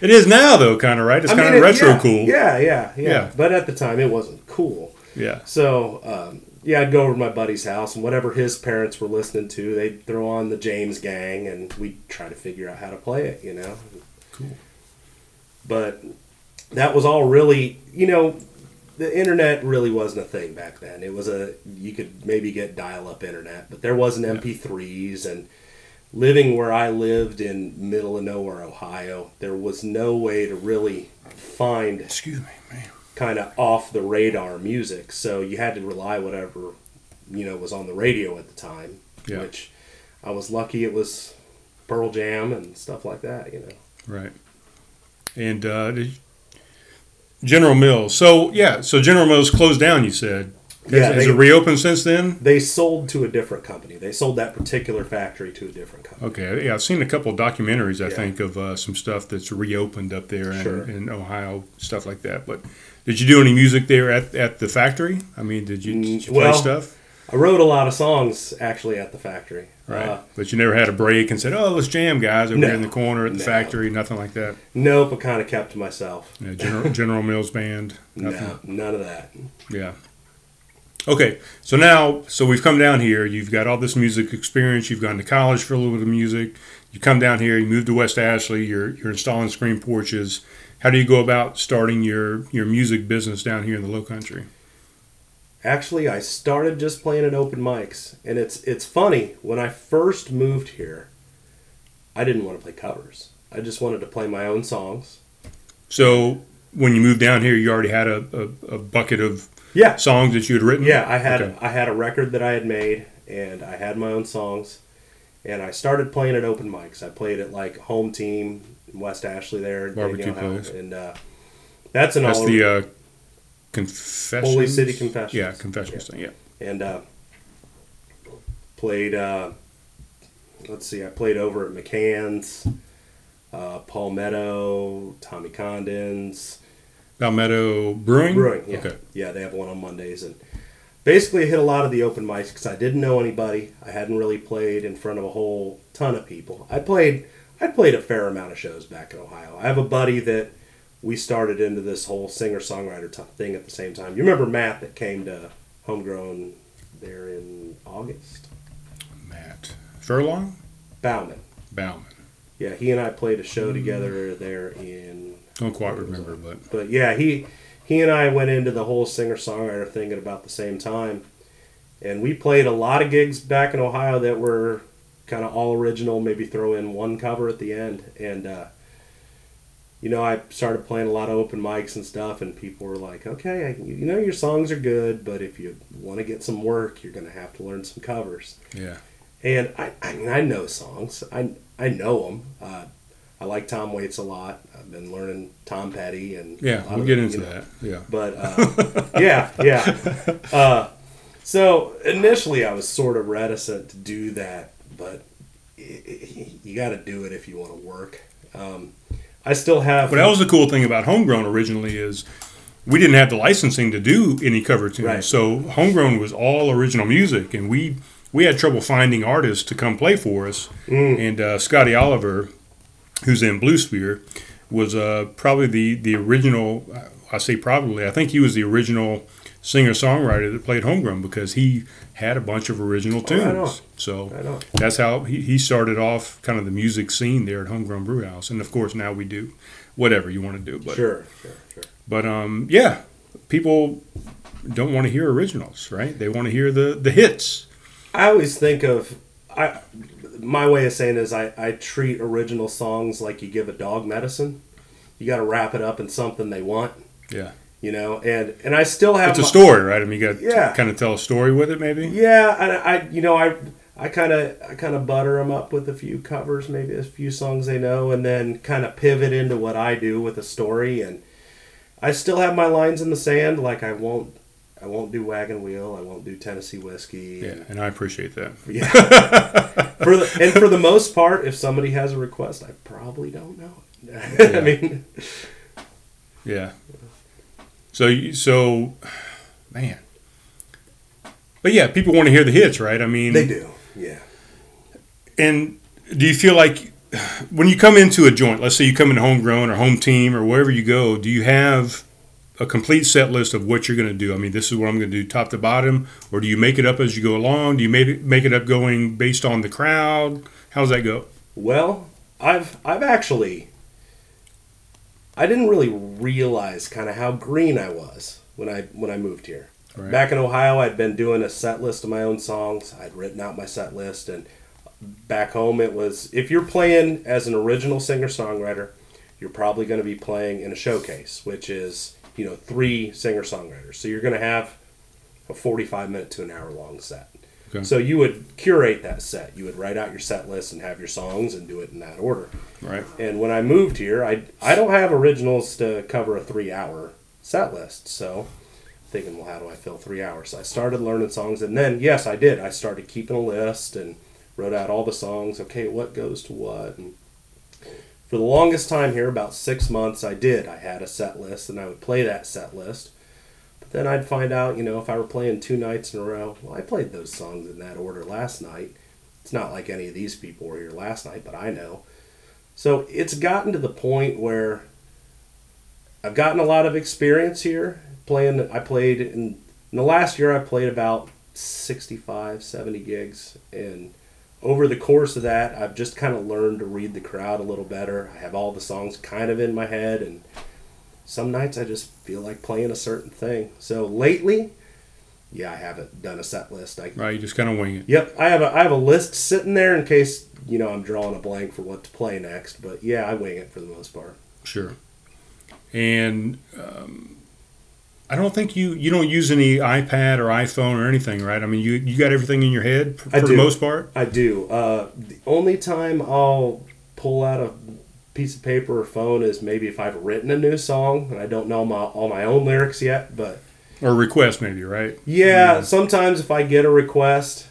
Speaker 1: It is now though, kind of right. It's kind of retro
Speaker 2: yeah,
Speaker 1: cool.
Speaker 2: Yeah, yeah, yeah,
Speaker 1: Yeah.
Speaker 2: But at the time, it wasn't cool.
Speaker 1: Yeah.
Speaker 2: So um, yeah, I'd go over to my buddy's house, and whatever his parents were listening to, they'd throw on the James Gang, and we'd try to figure out how to play it. You know.
Speaker 1: Cool.
Speaker 2: But that was all really, you know, the internet really wasn't a thing back then. It was a you could maybe get dial-up internet, but there wasn't MP3s and living where I lived in middle of nowhere, Ohio, there was no way to really find
Speaker 1: Excuse me, man.
Speaker 2: Kind of off the radar music. So you had to rely whatever you know was on the radio at the time.
Speaker 1: Yeah.
Speaker 2: Which I was lucky it was Pearl Jam and stuff like that. You know.
Speaker 1: Right. And uh, General Mills. So yeah, so General Mills closed down. You said.
Speaker 2: Yeah,
Speaker 1: Has, has it reopened since then?
Speaker 2: They sold to a different company. They sold that particular factory to a different company.
Speaker 1: Okay, yeah, I've seen a couple of documentaries. I
Speaker 2: Yeah.
Speaker 1: think of uh, some stuff that's reopened up there in,
Speaker 2: Sure.
Speaker 1: in Ohio, stuff like that. But did you do any music there at, at the factory? I mean, did you, did you play stuff?
Speaker 2: I wrote a lot of songs actually at the factory.
Speaker 1: Right,
Speaker 2: Uh,
Speaker 1: but you never had a break and said, "Oh, let's jam, guys, over
Speaker 2: No.
Speaker 1: here in the corner at the
Speaker 2: No.
Speaker 1: factory." Nothing like that.
Speaker 2: Nope, I kind of kept to myself.
Speaker 1: Yeah, General, General Mills band. Nothing.
Speaker 2: No, none of that.
Speaker 1: Yeah. Okay, so now, so we've come down here. You've got all this music experience. You've gone to college for a little bit of music. You come down here. You move to West Ashley. You're you're installing screen porches. How do you go about starting your your music business down here in the Low Country?
Speaker 2: Actually, I started just playing at open mics, and it's it's funny. When I first moved here, I didn't want to play covers. I just wanted to play my own songs.
Speaker 1: So when you moved down here, you already had a, a, a bucket of
Speaker 2: Yeah,
Speaker 1: songs that you had written.
Speaker 2: yeah. I had
Speaker 1: Okay.
Speaker 2: I had a record that I had made, and I had my own songs, and I started playing at open mics. I played at like home team West Ashley there,
Speaker 1: Barbecue place.
Speaker 2: and uh, that's an
Speaker 1: That's
Speaker 2: all
Speaker 1: the uh, confessions.
Speaker 2: Holy City Confession.
Speaker 1: Yeah, confessions thing. Yeah.
Speaker 2: and uh, played. Uh, let's see, I played over at McCann's, uh, Palmetto, Tommy Condon's,
Speaker 1: Palmetto Brewing.
Speaker 2: Brewing. Yeah,
Speaker 1: Okay.
Speaker 2: yeah, they have one on Mondays, and basically hit a lot of the open mics because I didn't know anybody. I hadn't really played in front of a whole ton of people. I played. I played a fair amount of shows back in Ohio. I have a buddy that we started into this whole singer songwriter t- thing at the same time. You remember Matt that came to Homegrown there in August?
Speaker 1: Matt Furlong.
Speaker 2: Bauman.
Speaker 1: Bauman.
Speaker 2: Yeah, he and I played a show hmm. together there in.
Speaker 1: Don't quite remember, but
Speaker 2: But yeah, he he and I went into the whole singer songwriter thing at about the same time, and we played a lot of gigs back in Ohio that were kind of all original. Maybe throw in one cover at the end, and uh, you know I started playing a lot of open mics and stuff, and people were like, "Okay, I, you know your songs are good, but if you want to get some work, you're gonna have to learn some covers."
Speaker 1: yeah.
Speaker 2: And I, I mean, I know songs. I, I know them. Uh, I like Tom Waits a lot. I've been learning Tom Petty and
Speaker 1: Yeah, we'll get into
Speaker 2: you know,
Speaker 1: that. Yeah.
Speaker 2: But uh, yeah, yeah. Uh, so initially, I was sort of reticent to do that, but i i you got to do it if you want to work. Um, I still have.
Speaker 1: But that was the cool thing about Homegrown originally is we didn't have the licensing to do any cover tunes.
Speaker 2: Right.
Speaker 1: So Homegrown was all original music, and we we had trouble finding artists to come play for us.
Speaker 2: Mm.
Speaker 1: And uh, Scotty Oliver, who's in Blue Spear, was uh, probably the the original. I say probably. I think he was the original singer songwriter that played Homegrown because he had a bunch of original tunes.
Speaker 2: right.
Speaker 1: So
Speaker 2: Right
Speaker 1: that's how he, he started off kind of the music scene there at Homegrown Brew House. And of course now we do whatever you want to do. But
Speaker 2: Sure, sure, sure.
Speaker 1: but um yeah, people don't want to hear originals, right? They want to hear the the hits.
Speaker 2: I always think of I my way of saying is I, I treat original songs like you give a dog medicine. You got to wrap it up in something they want,
Speaker 1: Yeah.
Speaker 2: You know. And and I still have
Speaker 1: It's a
Speaker 2: my-
Speaker 1: story, right? I mean, you got
Speaker 2: Yeah.
Speaker 1: to kind of tell a story with it, maybe.
Speaker 2: Yeah, and I, you know, I, I kind of, I kind of butter them up with a few covers, maybe a few songs they know, and then kind of pivot into what I do with a story. And I still have my lines in the sand. Like I won't, I won't do Wagon Wheel. I won't do Tennessee Whiskey.
Speaker 1: Yeah, and I appreciate that.
Speaker 2: Yeah. for the, and for the most part, if somebody has a request, I probably don't know. it. I mean,
Speaker 1: Yeah. So, so, man. But yeah, people want to hear the hits, right? I mean,
Speaker 2: they do. Yeah.
Speaker 1: And do you feel like when you come into a joint, let's say you come into homegrown or home team or wherever you go, do you have a complete set list of what you're going to do? I mean, this is what I'm going to do top to bottom, or do you make it up as you go along? Do you make it, make it up going based on the crowd? How does that go?
Speaker 2: Well, I've I've actually I didn't really realize kind of how green I was when I when I moved here.
Speaker 1: Right.
Speaker 2: Back in Ohio, I'd been doing a set list of my own songs. I'd written out my set list, and back home, it was if you're playing as an original singer songwriter, you're probably going to be playing in a showcase, which is you know three singer songwriters. So you're going to have a 45 minute to an hour long set.
Speaker 1: Okay.
Speaker 2: So you would curate that set. You would write out your set list and have your songs and do it in that order.
Speaker 1: Right.
Speaker 2: And when I moved here, I I don't have originals to cover a three hour set list. So thinking, well, how do I fill three hours? So I started learning songs, and then yes, I did. I started keeping a list and wrote out all the songs. Okay, what goes to what? And for the longest time here, about six months, I did. I had a set list, and I would play that set list. Then I'd find out, you know, if I were playing two nights in a row, well, I played those songs in that order last night. It's not like any of these people were here last night, but I know. So it's gotten to the point where I've gotten a lot of experience here playing. I played in, in the last year, I played about 65, 70 gigs. And over the course of that, I've just kind of learned to read the crowd a little better. I have all the songs kind of in my head. And some nights I just feel like playing a certain thing. So lately, yeah, I haven't done a set list. I
Speaker 1: Right. You just kind of wing it.
Speaker 2: Yep, I have a I have a list sitting there in case you know I'm drawing a blank for what to play next. But yeah, I wing it for the most part.
Speaker 1: Sure. And um, I don't think you you don't use any iPad or iPhone or anything, right? I mean, you you got everything in your head for, for the most part.
Speaker 2: I do. Uh, the only time I'll pull out a piece of paper or phone is maybe if I've written a new song and I don't know my, all my own lyrics yet. But
Speaker 1: Or request, maybe, right?
Speaker 2: yeah, sometimes if I get a request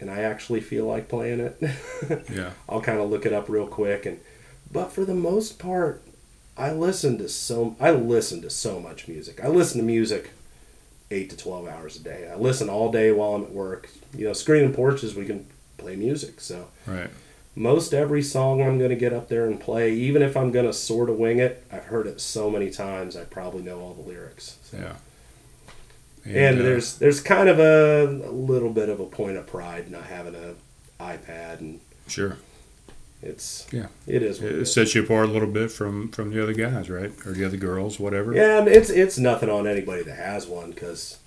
Speaker 2: and I actually feel like playing it,
Speaker 1: Yeah.
Speaker 2: I'll kind of look it up real quick. And but for the most part, I listen to so I listen to so much music. I listen to music eight to twelve hours a day. I listen all day while I'm at work. You know, screening porches we can play music. So
Speaker 1: Right.
Speaker 2: Most every song I'm going to get up there and play, even if I'm going to sort of wing it, I've heard it so many times I probably know all the lyrics. So.
Speaker 1: Yeah.
Speaker 2: And,
Speaker 1: uh,
Speaker 2: there's there's kind of a, a little bit of a point of pride not having a iPad and
Speaker 1: sure.
Speaker 2: it's
Speaker 1: Yeah.
Speaker 2: it is what it
Speaker 1: It sets you apart a little bit from from the other guys, right? Or the other girls, whatever.
Speaker 2: Yeah, and it's it's nothing on anybody that has one because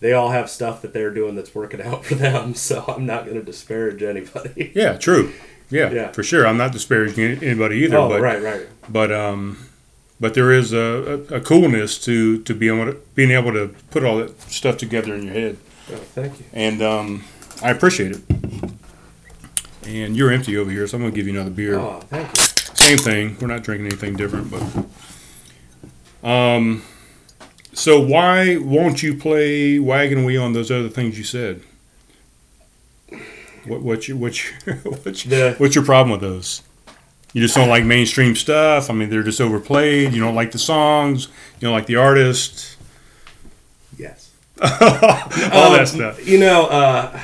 Speaker 2: they all have stuff that they're doing that's working out for them. So I'm not going to disparage anybody.
Speaker 1: Yeah, true. Yeah,
Speaker 2: Yeah.
Speaker 1: for sure. I'm not disparaging anybody either,
Speaker 2: oh,
Speaker 1: but
Speaker 2: right, right.
Speaker 1: but um, but there is a, a, a coolness to to be able to being able to put all that stuff together in your head,
Speaker 2: Oh, thank you.
Speaker 1: and um, I appreciate it. And you're empty over here, so I'm gonna give you another beer.
Speaker 2: Oh, thank you.
Speaker 1: Same thing. We're not drinking anything different, but um, so why won't you play wagon wheel on those other things you said? What what's your what's your what's your, what's your problem with those? You just don't like mainstream stuff. I mean, they're just overplayed. You don't like the songs. You don't like the artist.
Speaker 2: Yes.
Speaker 1: All
Speaker 2: Um,
Speaker 1: that stuff.
Speaker 2: You know, uh,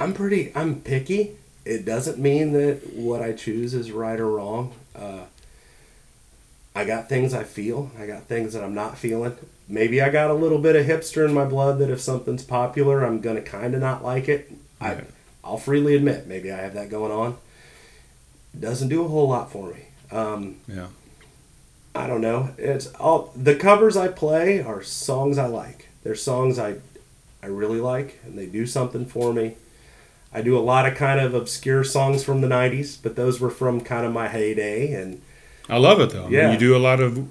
Speaker 2: I'm pretty. I'm picky. It doesn't mean that what I choose is right or wrong. Uh, I got things I feel. I got things that I'm not feeling. Maybe I got a little bit of hipster in my blood that if something's popular, I'm gonna kind of not like it. I, I'll freely admit maybe I have that going on. It doesn't do a whole lot for me. Um,
Speaker 1: Yeah.
Speaker 2: I don't know. It's all the covers I play are songs I like. They're songs I I I really like, and they do something for me. I do a lot of kind of obscure songs from the '90s, but those were from kind of my heyday, and
Speaker 1: I love it though. I mean,
Speaker 2: Yeah.
Speaker 1: you do a lot of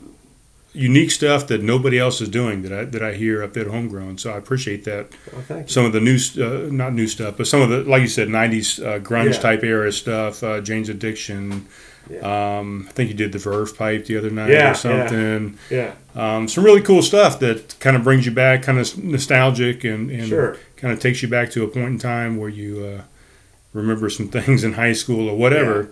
Speaker 1: unique stuff that nobody else is doing that I that I hear up at homegrown. So I appreciate that.
Speaker 2: well, thank you.
Speaker 1: Some of the new, uh, not new stuff, but some of the, like you said, '90s uh, grunge
Speaker 2: Yeah.
Speaker 1: type era stuff. Uh, Jane's Addiction. Um, I think you did the Verve Pipe the other night
Speaker 2: Yeah, yeah.
Speaker 1: or something.
Speaker 2: Yeah, yeah.
Speaker 1: Um, some really cool stuff that kind of brings you back, kind of nostalgic, and, and
Speaker 2: Sure.
Speaker 1: kind of takes you back to a point in time where you uh, remember some things in high school or whatever.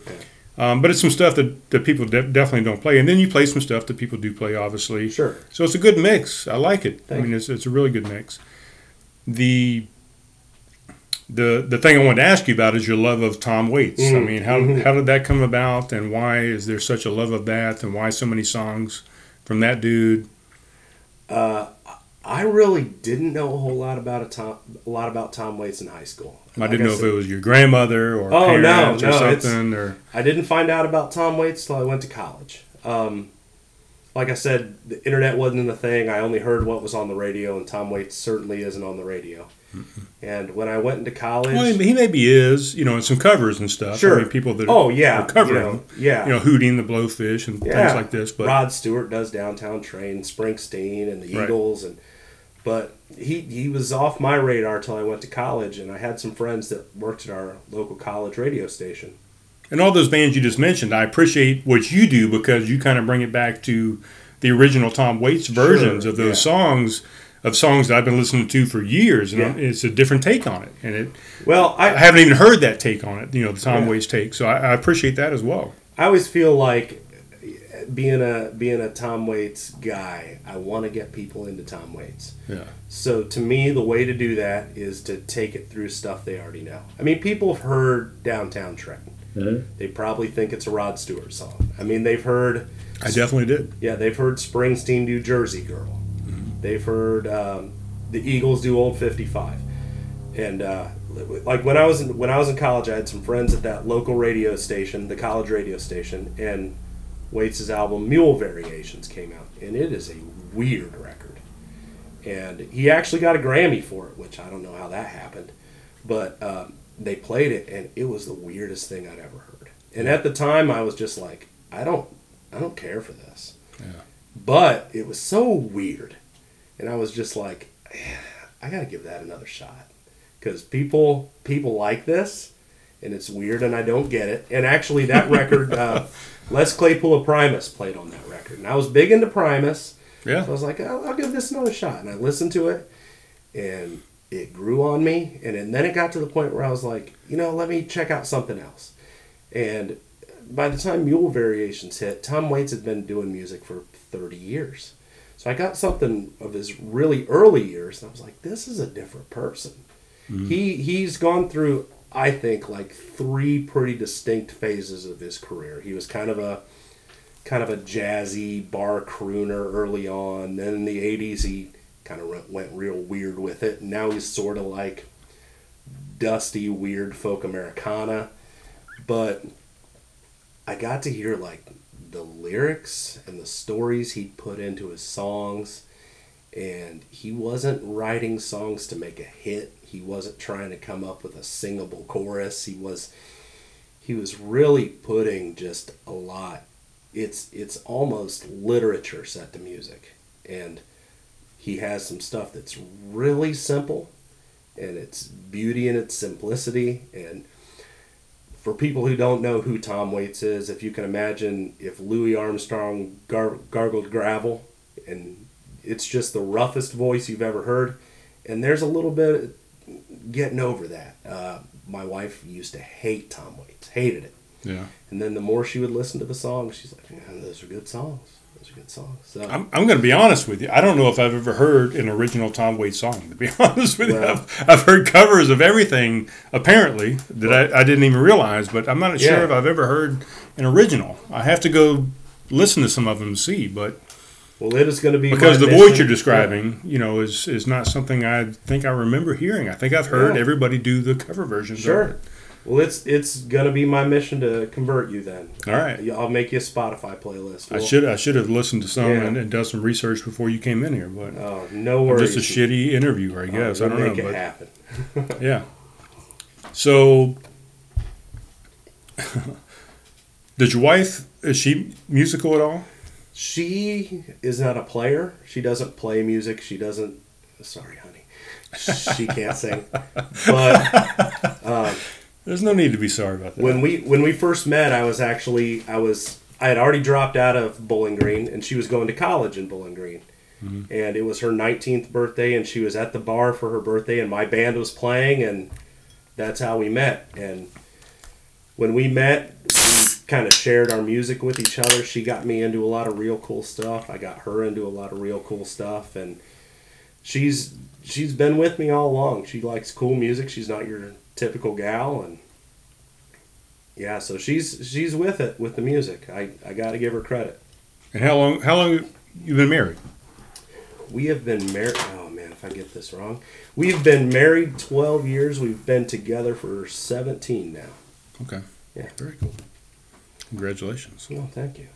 Speaker 1: Um, but it's some stuff that, that people de- definitely don't play, and then you play some stuff that people do play, obviously.
Speaker 2: Sure.
Speaker 1: So it's a good mix. I like it. I mean, it's, it's a really good mix. The the the thing I wanted to ask you about is your love of Tom Waits. I
Speaker 2: Mm,
Speaker 1: mean, how
Speaker 2: mhm.
Speaker 1: how did that come about, and why is there such a love of that, and why so many songs from that dude?
Speaker 2: Uh, I really didn't know a whole lot about a Tom, a lot about Tom Waits in high school.
Speaker 1: I didn't know if it was your grandmother or
Speaker 2: Oh, no,
Speaker 1: parents or
Speaker 2: no, it's-
Speaker 1: something, or
Speaker 2: I didn't find out about Tom Waits till I went to college. Um, like I said, the internet wasn't a thing. I only heard what was on the radio, and Tom Waits certainly isn't on the radio. And when I went into college,
Speaker 1: well, he maybe is, you know, in some covers and stuff.
Speaker 2: Sure.
Speaker 1: I mean, people that
Speaker 2: oh yeah,
Speaker 1: are covering
Speaker 2: you know, yeah,
Speaker 1: you know, Hootie the Blowfish and
Speaker 2: yeah,
Speaker 1: things like this. But
Speaker 2: Rod Stewart does Downtown Train, Springsteen, and the
Speaker 1: Right.
Speaker 2: Eagles, and but he he was off my radar till I went to college, and I had some friends that worked at our local college radio station.
Speaker 1: and all those bands you just mentioned, I appreciate what you do because you kind of bring it back to the original Tom Waits versions
Speaker 2: Sure,
Speaker 1: of those
Speaker 2: yeah.
Speaker 1: songs, of songs that I've been listening to for years, and
Speaker 2: Yeah.
Speaker 1: it's a different take on it. And it,
Speaker 2: Well,
Speaker 1: I
Speaker 2: I
Speaker 1: haven't even heard that take on it, you know, the Tom
Speaker 2: Yeah.
Speaker 1: Waits take. So I, I appreciate that as well.
Speaker 2: I always feel like being a being a Tom Waits guy, I want to get people into Tom Waits.
Speaker 1: Yeah.
Speaker 2: So to me, the way to do that is to take it through stuff they already know. I mean, people have heard Downtown Train. They probably think it's a Rod Stewart song. I mean, they've heard
Speaker 1: I definitely did.
Speaker 2: yeah, they've heard Springsteen do Jersey Girl. They've heard um, the Eagles do Old 55. And uh, like when I was in, when I was in college, I had some friends at that local radio station, the college radio station, and Waits' album Mule Variations came out, and it is a weird record. And he actually got a Grammy for it, which I don't know how that happened, but um, they played it, and it was the weirdest thing I'd ever heard. And at the time, I was just like, I don't, I don't care for this.
Speaker 1: Yeah.
Speaker 2: But it was so weird, and I was just like, I gotta give that another shot because people people like this, and it's weird, and I don't get it. And actually, that record, uh, Les Claypool of Primus played on that record, and I was big into Primus.
Speaker 1: Yeah.
Speaker 2: So I was like, I'll, I'll give this another shot, and I listened to it, and it grew on me, and, and then it got to the point where I was like, you know, let me check out something else, and by the time Mule Variations hit, Tom Waits had been doing music for 30 years. So I got something of his really early years, and I was like, this is a different person. He he's gone through, I think, like three pretty distinct phases of his career. He was kind of a kind of a jazzy bar crooner early on. Then in the 80s, he kind of went, real weird with it. Now he's sort of like dusty, weird folk Americana. But I got to hear like the lyrics and the stories he'd put into his songs. And he wasn't writing songs to make a hit. He wasn't trying to come up with a singable chorus. He was he was really putting just a lot. It's it's almost literature set to music. And he has some stuff that's really simple and it's beauty in its simplicity. And for people who don't know who Tom Waits is if you can imagine if Louis Armstrong gar- gargled gravel and it's just the roughest voice you've ever heard. And there's a little bit getting over that uh, my wife used to hate Tom Waits hated it
Speaker 1: Yeah.
Speaker 2: and then the more she would listen to the songs, she's like, "Man, those are good songs. Those are good songs." So
Speaker 1: I'm, I'm going to be honest with you. I don't know if I've ever heard an original Tom Waits song, to be honest with you. I've, I've heard covers of everything, apparently, that I, I didn't even realize, but I'm not sure if I've ever heard an original. I have to go listen to some of them and see, but
Speaker 2: well, it is going to be
Speaker 1: because the voice you're describing, you know, is, is not something I think I remember hearing. I think I've heard
Speaker 2: Yeah.
Speaker 1: everybody do the cover versions
Speaker 2: Sure.
Speaker 1: of it.
Speaker 2: Well, it's it's gonna be my mission to convert you. Then
Speaker 1: All right.
Speaker 2: I'll make you a Spotify playlist.
Speaker 1: I
Speaker 2: We'll-
Speaker 1: should I should have listened to some
Speaker 2: Yeah.
Speaker 1: and, and done some research before you came in here, but
Speaker 2: Oh, no
Speaker 1: I'm
Speaker 2: worries.
Speaker 1: just a shitty interviewer, I guess.
Speaker 2: Oh,
Speaker 1: I don't
Speaker 2: we'll
Speaker 1: know,
Speaker 2: make it
Speaker 1: but
Speaker 2: happen.
Speaker 1: yeah. So, did your wife is she musical at all?
Speaker 2: She is not a player. She doesn't play music. She doesn't. Sorry, honey. She can't sing. But um,
Speaker 1: There's no need to be sorry about that.
Speaker 2: when we when we first met, I was actually I was I had already dropped out of Bowling Green, and she was going to college in Bowling Green. And it was her 19th birthday, and she was at the bar for her birthday, and my band was playing, and that's how we met. And when we met, kind of shared our music with each other. She got me into a lot of real cool stuff. I got her into a lot of real cool stuff, and she's she's been with me all along. She likes cool music. She's not your typical gal, and yeah, so she's she's with it with the music. I I got to give her credit.
Speaker 1: and how long how long you been married?
Speaker 2: We have been married. Oh man, if I get this wrong, we've been married twelve years. We've been together for seventeen now.
Speaker 1: Okay.
Speaker 2: Yeah.
Speaker 1: Very cool. Congratulations.
Speaker 2: Oh, thank you.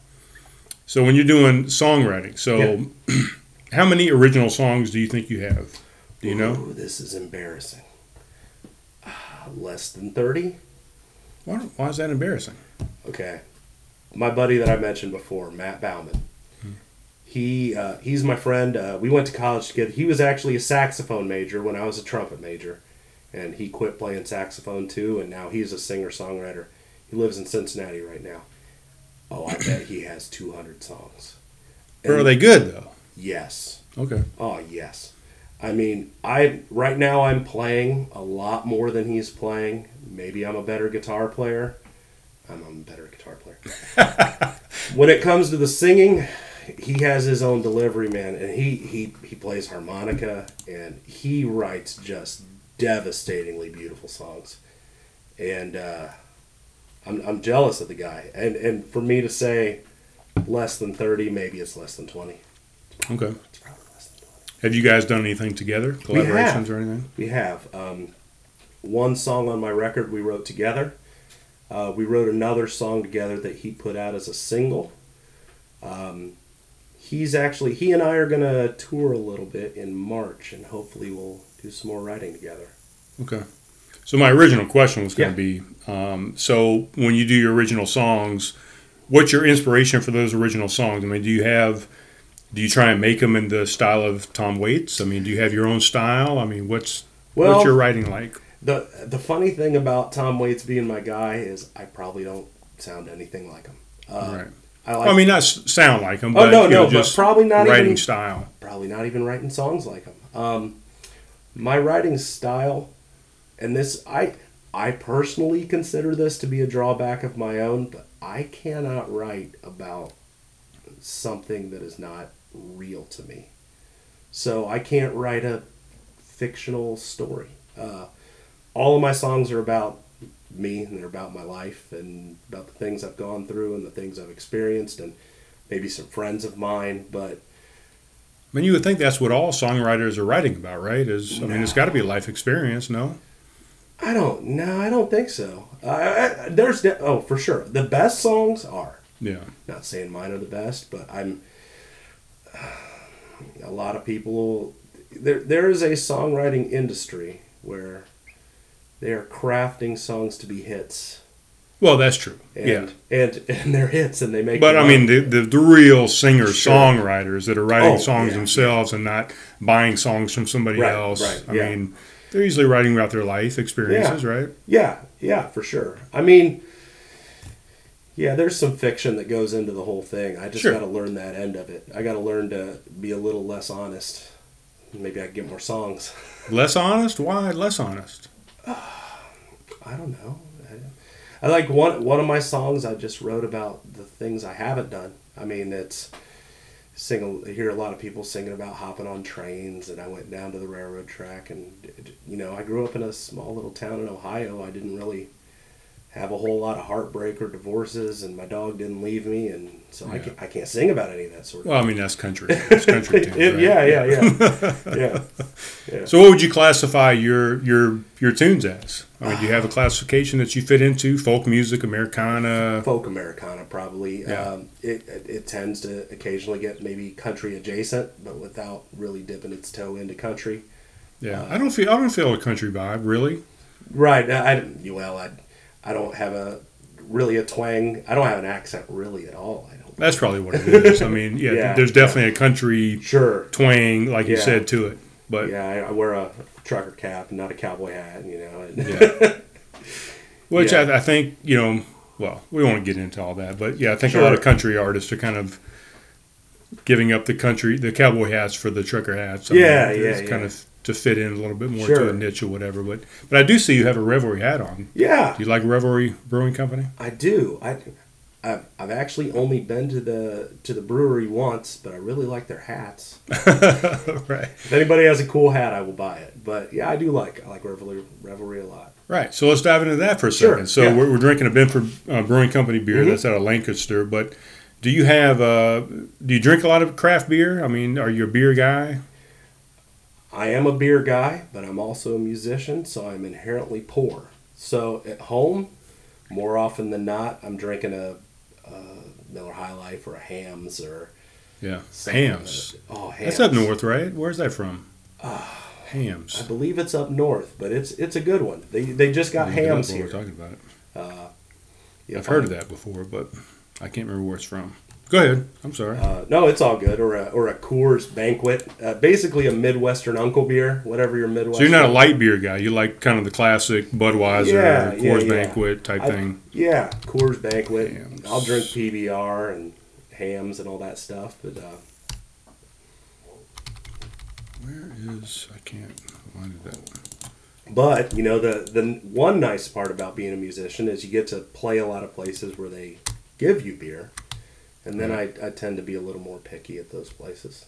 Speaker 1: So when you're doing songwriting, so how many original songs do you think you have? Do you know?
Speaker 2: Ooh, this is embarrassing. Ah, Less than thirty.
Speaker 1: Why, why is that embarrassing?
Speaker 2: Okay. My buddy that I mentioned before, Matt Bauman. He uh, he's my friend. Uh, we went to college together. He was actually a saxophone major when I was a trumpet major, and he quit playing saxophone too. And now he's a singer songwriter. He lives in Cincinnati right now. Oh, I bet he has two hundred songs.
Speaker 1: Or are they good though?
Speaker 2: Yes.
Speaker 1: Okay.
Speaker 2: Oh yes. I mean, I right now I'm playing a lot more than he's playing. Maybe I'm a better guitar player. I'm a better guitar player. when it comes to the singing, he has his own delivery, man, and he he he plays harmonica and he writes just devastatingly beautiful songs. And uh, I'm I'm jealous of the guy. And and for me to say less than 30, maybe it's less than 20.
Speaker 1: Okay.
Speaker 2: It's probably less than 20.
Speaker 1: Have you guys done anything together? Collaborations or anything?
Speaker 2: We have um, one song on my record we wrote together. Uh, we wrote another song together that he put out as a single. Um, he's actually he and I are gonna tour a little bit in March, and hopefully we'll do some more writing together.
Speaker 1: Okay. So my original question was going
Speaker 2: Yeah.
Speaker 1: to be, um, so when you do your original songs, what's your inspiration for those original songs? I mean, do you have, do you try and make them in the style of Tom Waits? I mean, do you have your own style? I mean, what's
Speaker 2: Well,
Speaker 1: what's your writing like?
Speaker 2: the the funny thing about Tom Waits being my guy is I probably don't sound anything like him. Uh,
Speaker 1: right.
Speaker 2: I like
Speaker 1: I mean, not sound like them,
Speaker 2: Oh,
Speaker 1: but
Speaker 2: no,
Speaker 1: you know,
Speaker 2: no, but probably not even
Speaker 1: writing
Speaker 2: even-
Speaker 1: style.
Speaker 2: probably not even writing songs like him. Um, my writing style, and this I I personally consider this to be a drawback of my own, but I cannot write about something that is not real to me. So I can't write a fictional story. Uh, all of my songs are about me and they're about my life and about the things I've gone through and the things I've experienced and maybe some friends of mine, but
Speaker 1: I mean, you would think that's what all songwriters are writing about, right? Is I mean, it's got to be a life experience, no?
Speaker 2: I don't. No, I don't think so. I, I, there's de- oh for sure the best songs are.
Speaker 1: Yeah.
Speaker 2: Not saying mine are the best, but I'm. A lot of people. There, there is a songwriting industry where they are crafting songs to be hits,
Speaker 1: Well, that's true.
Speaker 2: and
Speaker 1: yeah.
Speaker 2: and and they're hits, and they make.
Speaker 1: But I mean, the, the, the real singer
Speaker 2: Sure.
Speaker 1: songwriters that are writing
Speaker 2: Oh,
Speaker 1: songs
Speaker 2: yeah,
Speaker 1: themselves and not buying songs from somebody
Speaker 2: Right,
Speaker 1: else.
Speaker 2: right,
Speaker 1: I
Speaker 2: yeah.
Speaker 1: mean, they're usually writing about their life experiences, right?
Speaker 2: Yeah, yeah, for sure. I mean, yeah, there's some fiction that goes into the whole thing. I just
Speaker 1: Sure.
Speaker 2: got to learn that end of it. I got to learn to be a little less honest. Maybe I can get more songs.
Speaker 1: Less honest? Why less honest?
Speaker 2: I don't know. I, I like one one of my songs. I just wrote about the things I haven't done. I mean, it's sing. Hear a lot of people singing about hopping on trains, and I went down to the railroad track, and you know, I grew up in a small little town in Ohio. I didn't really have a whole lot of heartbreak or divorces, and my dog didn't leave me, and so I can't I can't sing about any of that sort of.
Speaker 1: Well, I mean that's country. It's country tunes,
Speaker 2: It-
Speaker 1: right?
Speaker 2: yeah, yeah, yeah, yeah.
Speaker 1: So, what would you classify your your your tunes as? I mean, do you have a classification that you fit into? Folk music, Americana.
Speaker 2: folk Americana probably.
Speaker 1: Yeah.
Speaker 2: Um, it, it it tends to occasionally get maybe country adjacent, but without really dipping its toe into country.
Speaker 1: Yeah, I don't feel I don't feel a country vibe really.
Speaker 2: Right. I, I well, I I don't have a really a twang. I don't have an accent really at all. I don't.
Speaker 1: That's probably what it is. I mean, yeah,
Speaker 2: Yeah.
Speaker 1: there's definitely a country
Speaker 2: Sure.
Speaker 1: twang, like you said, to it. But
Speaker 2: Yeah, I, I wear a trucker cap, and not a cowboy hat. You know. and-
Speaker 1: Yeah. which
Speaker 2: Yeah.
Speaker 1: I, I think you know. Well, we won't get into all that, but yeah, I think a lot of country artists are kind of giving up the country, the cowboy hats for the trucker hats. I
Speaker 2: Yeah,
Speaker 1: mean,
Speaker 2: yeah,
Speaker 1: it's kind
Speaker 2: yeah.
Speaker 1: of to fit in a little bit more to a niche or whatever. But but I do see you have a Revelry hat on.
Speaker 2: yeah,
Speaker 1: Do you like Revelry Brewing Company?
Speaker 2: I do. I. I've, I've actually only been to the to the brewery once, but I really like their hats.
Speaker 1: right.
Speaker 2: If anybody has a cool hat, I will buy it. But yeah, I do like I like Revelry Revelry a lot.
Speaker 1: Right. So let's dive into that for a
Speaker 2: Sure,
Speaker 1: second. So
Speaker 2: yeah.
Speaker 1: we're, we're drinking a Benford uh, Brewing Company beer
Speaker 2: Mhm.
Speaker 1: that's out of Lancaster. But do you have uh, do you drink a lot of craft beer? I mean, are you a beer guy?
Speaker 2: I am a beer guy, but I'm also a musician, so I'm inherently poor. So at home, more often than not, I'm drinking a, a Miller High Life or a Hamm's or
Speaker 1: Yeah. Hamm's.
Speaker 2: like. Oh, Hamm's.
Speaker 1: That's up north, right? Where's that from?
Speaker 2: I
Speaker 1: Hamm's.
Speaker 2: I believe it's up north, but it's it's a good one. They they just got
Speaker 1: Look it up Hamm's
Speaker 2: here.
Speaker 1: We're talking about it.
Speaker 2: Uh, yeah,
Speaker 1: I've heard of that before, but I can't remember where it's from. Go ahead. I'm sorry.
Speaker 2: Uh, no, it's all good. Or a, or a Coors Banquet, uh, basically a Midwestern Uncle beer, whatever your Midwestern.
Speaker 1: so you're not a light beer guy. You like kind of the classic Budweiser,
Speaker 2: Yeah, yeah,
Speaker 1: Coors
Speaker 2: yeah.
Speaker 1: Banquet type
Speaker 2: I-
Speaker 1: thing.
Speaker 2: Yeah, Coors Banquet.
Speaker 1: Hamm's.
Speaker 2: I'll drink PBR and Hamm's and all that stuff, but uh,
Speaker 1: Where is I can't find it that one.
Speaker 2: but you know the the one nice part about being a musician is you get to play a lot of places where they give you beer, and then I, I tend to be a little more picky at those places.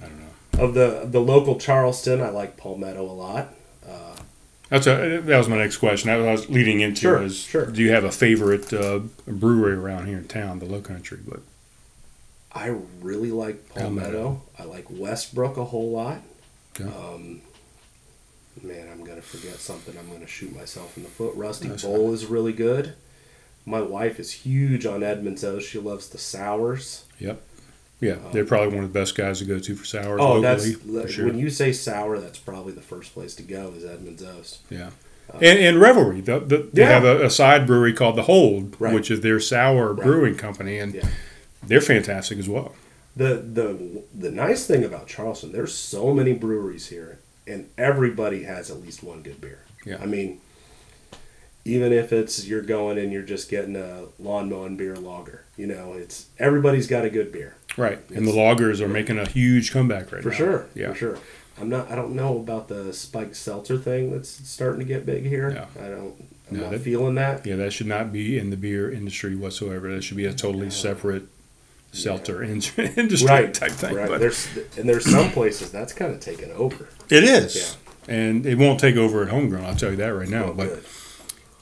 Speaker 1: I don't know.
Speaker 2: Of the the local Charleston, I like Palmetto a lot. Uh,
Speaker 1: That's a, that was my next question. That was I was leading into
Speaker 2: Sure,
Speaker 1: is
Speaker 2: sure.
Speaker 1: do you have a favorite uh, brewery around here in town, the Low Country? But
Speaker 2: I really like Palmetto. I like Westbrook a whole lot.
Speaker 1: Okay.
Speaker 2: Um, man, I'm gonna forget something. I'm gonna shoot myself in the foot. Rusty
Speaker 1: That's
Speaker 2: Bull is really good. My wife is huge on Edmund's. She loves the sours. Yep.
Speaker 1: Yeah, um, they're probably one of the best guys to go to for sours
Speaker 2: Oh,
Speaker 1: locally.
Speaker 2: that's
Speaker 1: sure.
Speaker 2: when you say sour, that's probably the first place to go is Edmund's Oast.
Speaker 1: Yeah. Uh, and, and Revelry, the, the, they
Speaker 2: Yeah.
Speaker 1: have a, a side brewery called the Hold,
Speaker 2: Right.
Speaker 1: which is their sour
Speaker 2: Right.
Speaker 1: brewing company, and
Speaker 2: Yeah.
Speaker 1: they're fantastic as well.
Speaker 2: The the the nice thing about Charleston, there's so many breweries here, and everybody has at least one good beer.
Speaker 1: Yeah.
Speaker 2: I mean, even if it's you're going and you're just getting a lawn mowing beer lager, you know, it's everybody's got a good beer
Speaker 1: Right. And the lagers are making a huge comeback right now.
Speaker 2: for
Speaker 1: now.
Speaker 2: sure.
Speaker 1: Yeah.
Speaker 2: for sure. I'm not. I don't know about the spiked seltzer thing that's starting to get big here.
Speaker 1: Yeah.
Speaker 2: I don't. I'm
Speaker 1: No,
Speaker 2: not
Speaker 1: that-
Speaker 2: feeling that.
Speaker 1: Yeah, that should not be in the beer industry whatsoever. That should be a totally separate seltzer in- industry
Speaker 2: Right.
Speaker 1: type thing.
Speaker 2: Right.
Speaker 1: But
Speaker 2: There's and there's some places that's kind of taken over.
Speaker 1: it is.
Speaker 2: Yeah.
Speaker 1: And it won't take over at homegrown, I'll tell you that right now.
Speaker 2: Oh,
Speaker 1: but
Speaker 2: good.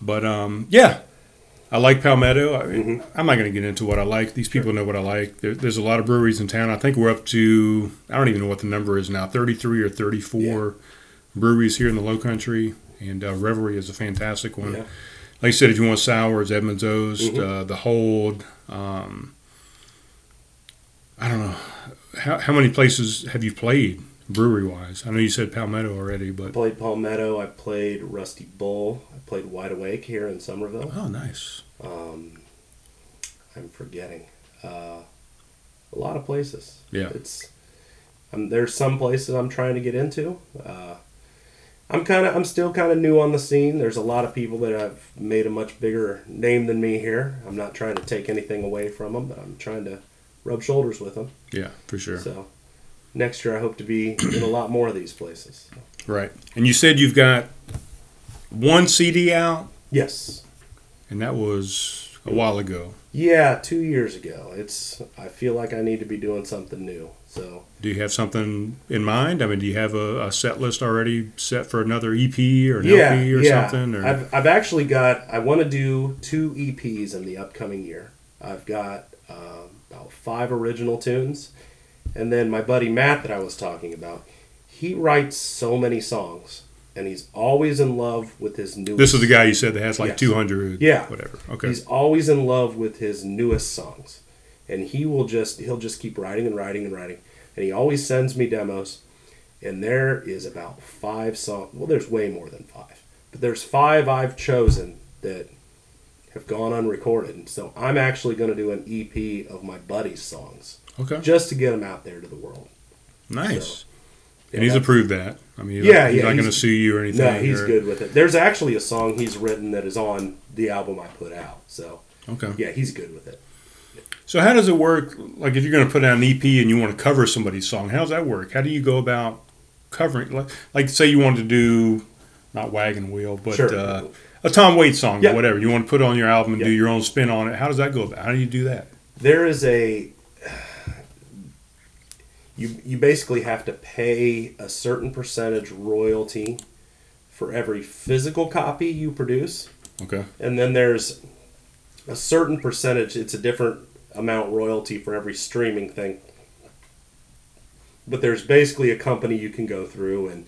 Speaker 1: But um, yeah, I like Palmetto. I
Speaker 2: Mhm.
Speaker 1: I'm not going to get into what I like. These people know what I like. There, there's a lot of breweries in town. I think we're up to I don't even know what the number is now, 33 or 34 breweries here in the Low Country, and uh, Revelry is a fantastic one.
Speaker 2: Yeah.
Speaker 1: Like I said, if you want sours, Edmund's Oast,
Speaker 2: Mhm.
Speaker 1: uh, the Hold. Um, I don't know how how many places have you played brewery wise. I know you said Palmetto already, but
Speaker 2: played Palmetto. I played Rusty Bull. I played Wide Awake here in Summerville.
Speaker 1: oh, nice.
Speaker 2: Um, I'm forgetting uh, a lot of places.
Speaker 1: Yeah.
Speaker 2: it's um, there's some places I'm trying to get into. Uh, I'm kind of I'm still kind of new on the scene. There's a lot of people that have made a much bigger name than me here. I'm not trying to take anything away from them, but I'm trying to rub shoulders with them.
Speaker 1: Yeah, for sure.
Speaker 2: So next year I hope to be in a lot more of these places.
Speaker 1: Right. And you said you've got one CD out,
Speaker 2: Yes.
Speaker 1: and that was a while ago.
Speaker 2: Yeah, two years ago. It's. I feel like I need to be doing something new. So
Speaker 1: Do you have something in mind? I mean, do you have a, a set list already set for another EP or an
Speaker 2: yeah,
Speaker 1: LP or
Speaker 2: yeah.
Speaker 1: something? Or
Speaker 2: I've, I've actually got. I want to do two EPs in the upcoming year. I've got um about five original tunes, and then my buddy Matt that I was talking about. He writes so many songs, and he's always in love with his newest.
Speaker 1: this is the guy you said that has like
Speaker 2: Yes.
Speaker 1: 200,
Speaker 2: Yeah.
Speaker 1: whatever. Okay.
Speaker 2: He's always in love with his newest songs, and he will just he'll just keep writing and writing and writing, and he always sends me demos, and there is about five songs. Well, there's way more than five, but there's five I've chosen that have gone unrecorded, so I'm actually going to do an EP of my buddy's songs
Speaker 1: okay.
Speaker 2: just to get them out there to the world.
Speaker 1: Nice.
Speaker 2: So,
Speaker 1: and he's approved that. I mean, he's
Speaker 2: Yeah,
Speaker 1: not, he's
Speaker 2: yeah,
Speaker 1: not going to sue you or anything.
Speaker 2: No, he's
Speaker 1: or-
Speaker 2: good with it. There's actually a song he's written that is on the album I put out. So
Speaker 1: Okay.
Speaker 2: yeah, he's good with it.
Speaker 1: So how does it work? Like if you're going to put out an EP and you want to cover somebody's song, how does that work? How do you go about covering? Like, like say you wanted to do not Wagon Wheel, but
Speaker 2: Sure.
Speaker 1: uh, a Tom Waits song
Speaker 2: Yeah.
Speaker 1: or whatever. You want to put on your album and do your own spin on it. How does that go about? How do you do that?
Speaker 2: there is a you you basically have to pay a certain percentage royalty for every physical copy you produce
Speaker 1: Okay.
Speaker 2: and then there's a certain percentage it's a different amount royalty for every streaming thing but there's basically a company you can go through and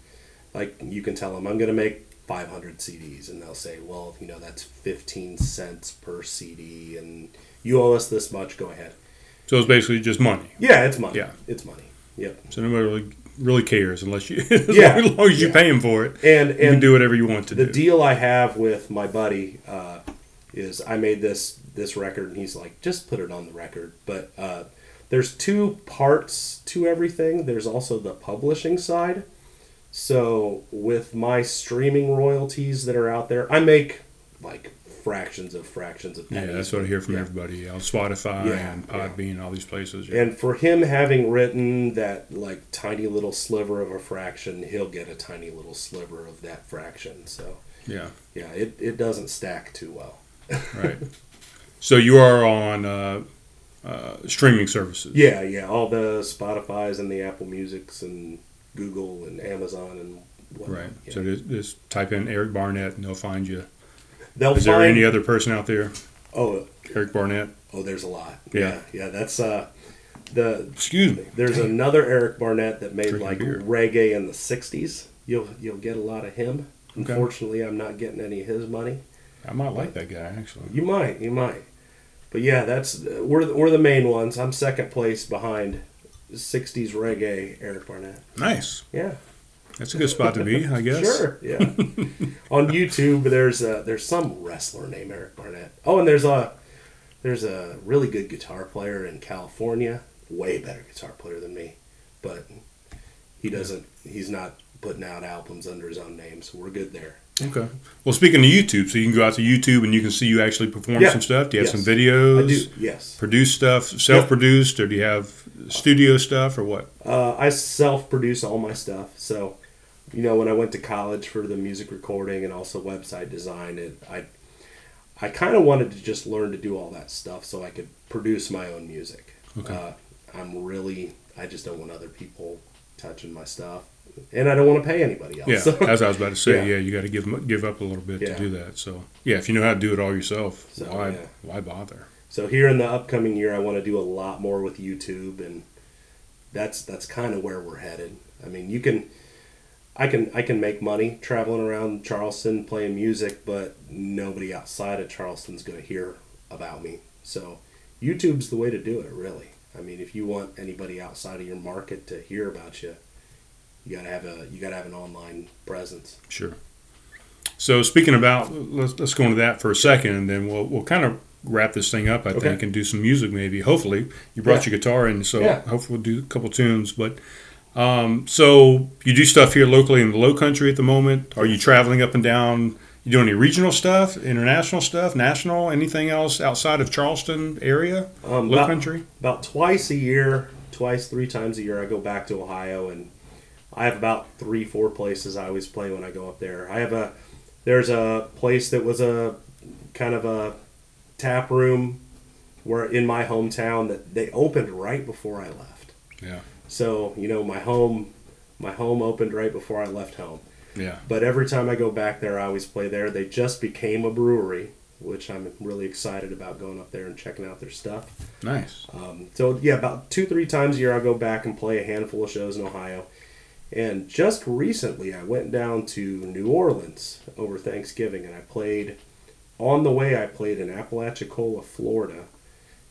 Speaker 2: like you can tell them i'm going to make 500 cds and they'll say well you know that's 15 cents per cd and you owe us this much go ahead
Speaker 1: So it's basically just money.
Speaker 2: yeah, it's money.
Speaker 1: Yeah.
Speaker 2: it's money. Yep.
Speaker 1: So nobody really, really cares unless you, as
Speaker 2: Yeah.
Speaker 1: long as, long as you pay them for it.
Speaker 2: And
Speaker 1: You can
Speaker 2: and
Speaker 1: do whatever you want to do.
Speaker 2: the
Speaker 1: do.
Speaker 2: deal I have with my buddy uh, is I made this this record, and he's like, just put it on the record. But uh, there's two parts to everything. There's also the publishing side. So with my streaming royalties that are out there, I make like fractions of fractions of
Speaker 1: yeah, that's what I hear from
Speaker 2: Yeah.
Speaker 1: everybody. On Spotify
Speaker 2: Yeah,
Speaker 1: and
Speaker 2: yeah.
Speaker 1: Podbean, all these places. Yeah.
Speaker 2: And for him having written that like tiny little sliver of a fraction, he'll get a tiny little sliver of that fraction. So
Speaker 1: yeah.
Speaker 2: yeah, it, it doesn't stack too well.
Speaker 1: Right. so you are on uh, uh, streaming services.
Speaker 2: Yeah, yeah, all the Spotify's and the Apple Musics and Google and Amazon and whatnot.
Speaker 1: Right.
Speaker 2: Yeah.
Speaker 1: So just, just type in Eric Barnett and they'll find you.
Speaker 2: They'll
Speaker 1: Is there any other person out there?
Speaker 2: oh
Speaker 1: Eric Barnett.
Speaker 2: oh there's a lot.
Speaker 1: Yeah.
Speaker 2: yeah, yeah that's uh the
Speaker 1: Excuse me.
Speaker 2: there's another Eric Barnett that made like
Speaker 1: beer.
Speaker 2: reggae in the '60s. You'll you'll get a lot of him.
Speaker 1: Okay.
Speaker 2: Unfortunately, I'm not getting any of his money.
Speaker 1: I might like that guy actually.
Speaker 2: You might, you might. But yeah, that's we're we're the main ones. I'm second place behind '60s reggae Eric Barnett.
Speaker 1: Nice.
Speaker 2: Yeah,
Speaker 1: That's a good spot to be, I guess.
Speaker 2: sure. Yeah. On YouTube, there's a, there's some wrestler named Eric Barnett. Oh, and there's a there's a really good guitar player in California. Way better guitar player than me, but he doesn't. He's not putting out albums under his own name, so we're good there.
Speaker 1: Okay. Well, speaking of YouTube, so you can go out to YouTube and you can see you actually perform
Speaker 2: Yeah.
Speaker 1: some stuff. Do you have
Speaker 2: Yes.
Speaker 1: some videos?
Speaker 2: I do. Yes.
Speaker 1: Produce stuff, self-produced, or do you have studio stuff, or what?
Speaker 2: Uh, I self-produce all my stuff. So, you know, when I went to college for the music recording and also website design, it I I kind of wanted to just learn to do all that stuff so I could produce my own music.
Speaker 1: Okay.
Speaker 2: Uh, I'm really I just don't want other people touching my stuff, and I don't want to pay anybody else.
Speaker 1: Yeah,
Speaker 2: So,
Speaker 1: as I was about to say,
Speaker 2: Yeah.
Speaker 1: yeah, you got to give give up a little bit
Speaker 2: Yeah.
Speaker 1: to do that. So yeah, if you know how to do it all yourself,
Speaker 2: So,
Speaker 1: why
Speaker 2: yeah.
Speaker 1: why bother?
Speaker 2: so here in the upcoming year, I want to do a lot more with YouTube, and that's that's kind of where we're headed. I mean, you can, I can I can make money traveling around Charleston playing music, but nobody outside of Charleston's going to hear about me. So, YouTube's the way to do it, really. I mean, if you want anybody outside of your market to hear about you, you gotta have a you gotta have an online presence.
Speaker 1: Sure. So speaking about, let's let's go into that for a second, and then we'll we'll kind of wrap this thing up. I
Speaker 2: Okay.
Speaker 1: think and do some music maybe. Hopefully, you brought
Speaker 2: Yeah.
Speaker 1: your guitar in, so
Speaker 2: Yeah.
Speaker 1: hopefully we'll do a couple tunes. But um, so you do stuff here locally in the Low Country at the moment. Are you traveling up and down? You doing any regional stuff, international stuff, national, anything else outside of Charleston area,
Speaker 2: Um,
Speaker 1: Low
Speaker 2: about-
Speaker 1: Country?
Speaker 2: about twice a year, twice, three times a year, I go back to Ohio, and I have about three, four places I always play when I go up there. I have a, there's a place that was a kind of a tap room where in my hometown that they opened right before I left.
Speaker 1: Yeah.
Speaker 2: So you know, my home, my home opened right before I left home.
Speaker 1: Yeah.
Speaker 2: But every time I go back there, I always play there. They just became a brewery, which I'm really excited about going up there and checking out their stuff.
Speaker 1: Nice.
Speaker 2: Um, so yeah, about two three times a year I'll go back and play a handful of shows in Ohio. And just recently I went down to New Orleans over Thanksgiving and I played on the way I played in Apalachicola, Florida,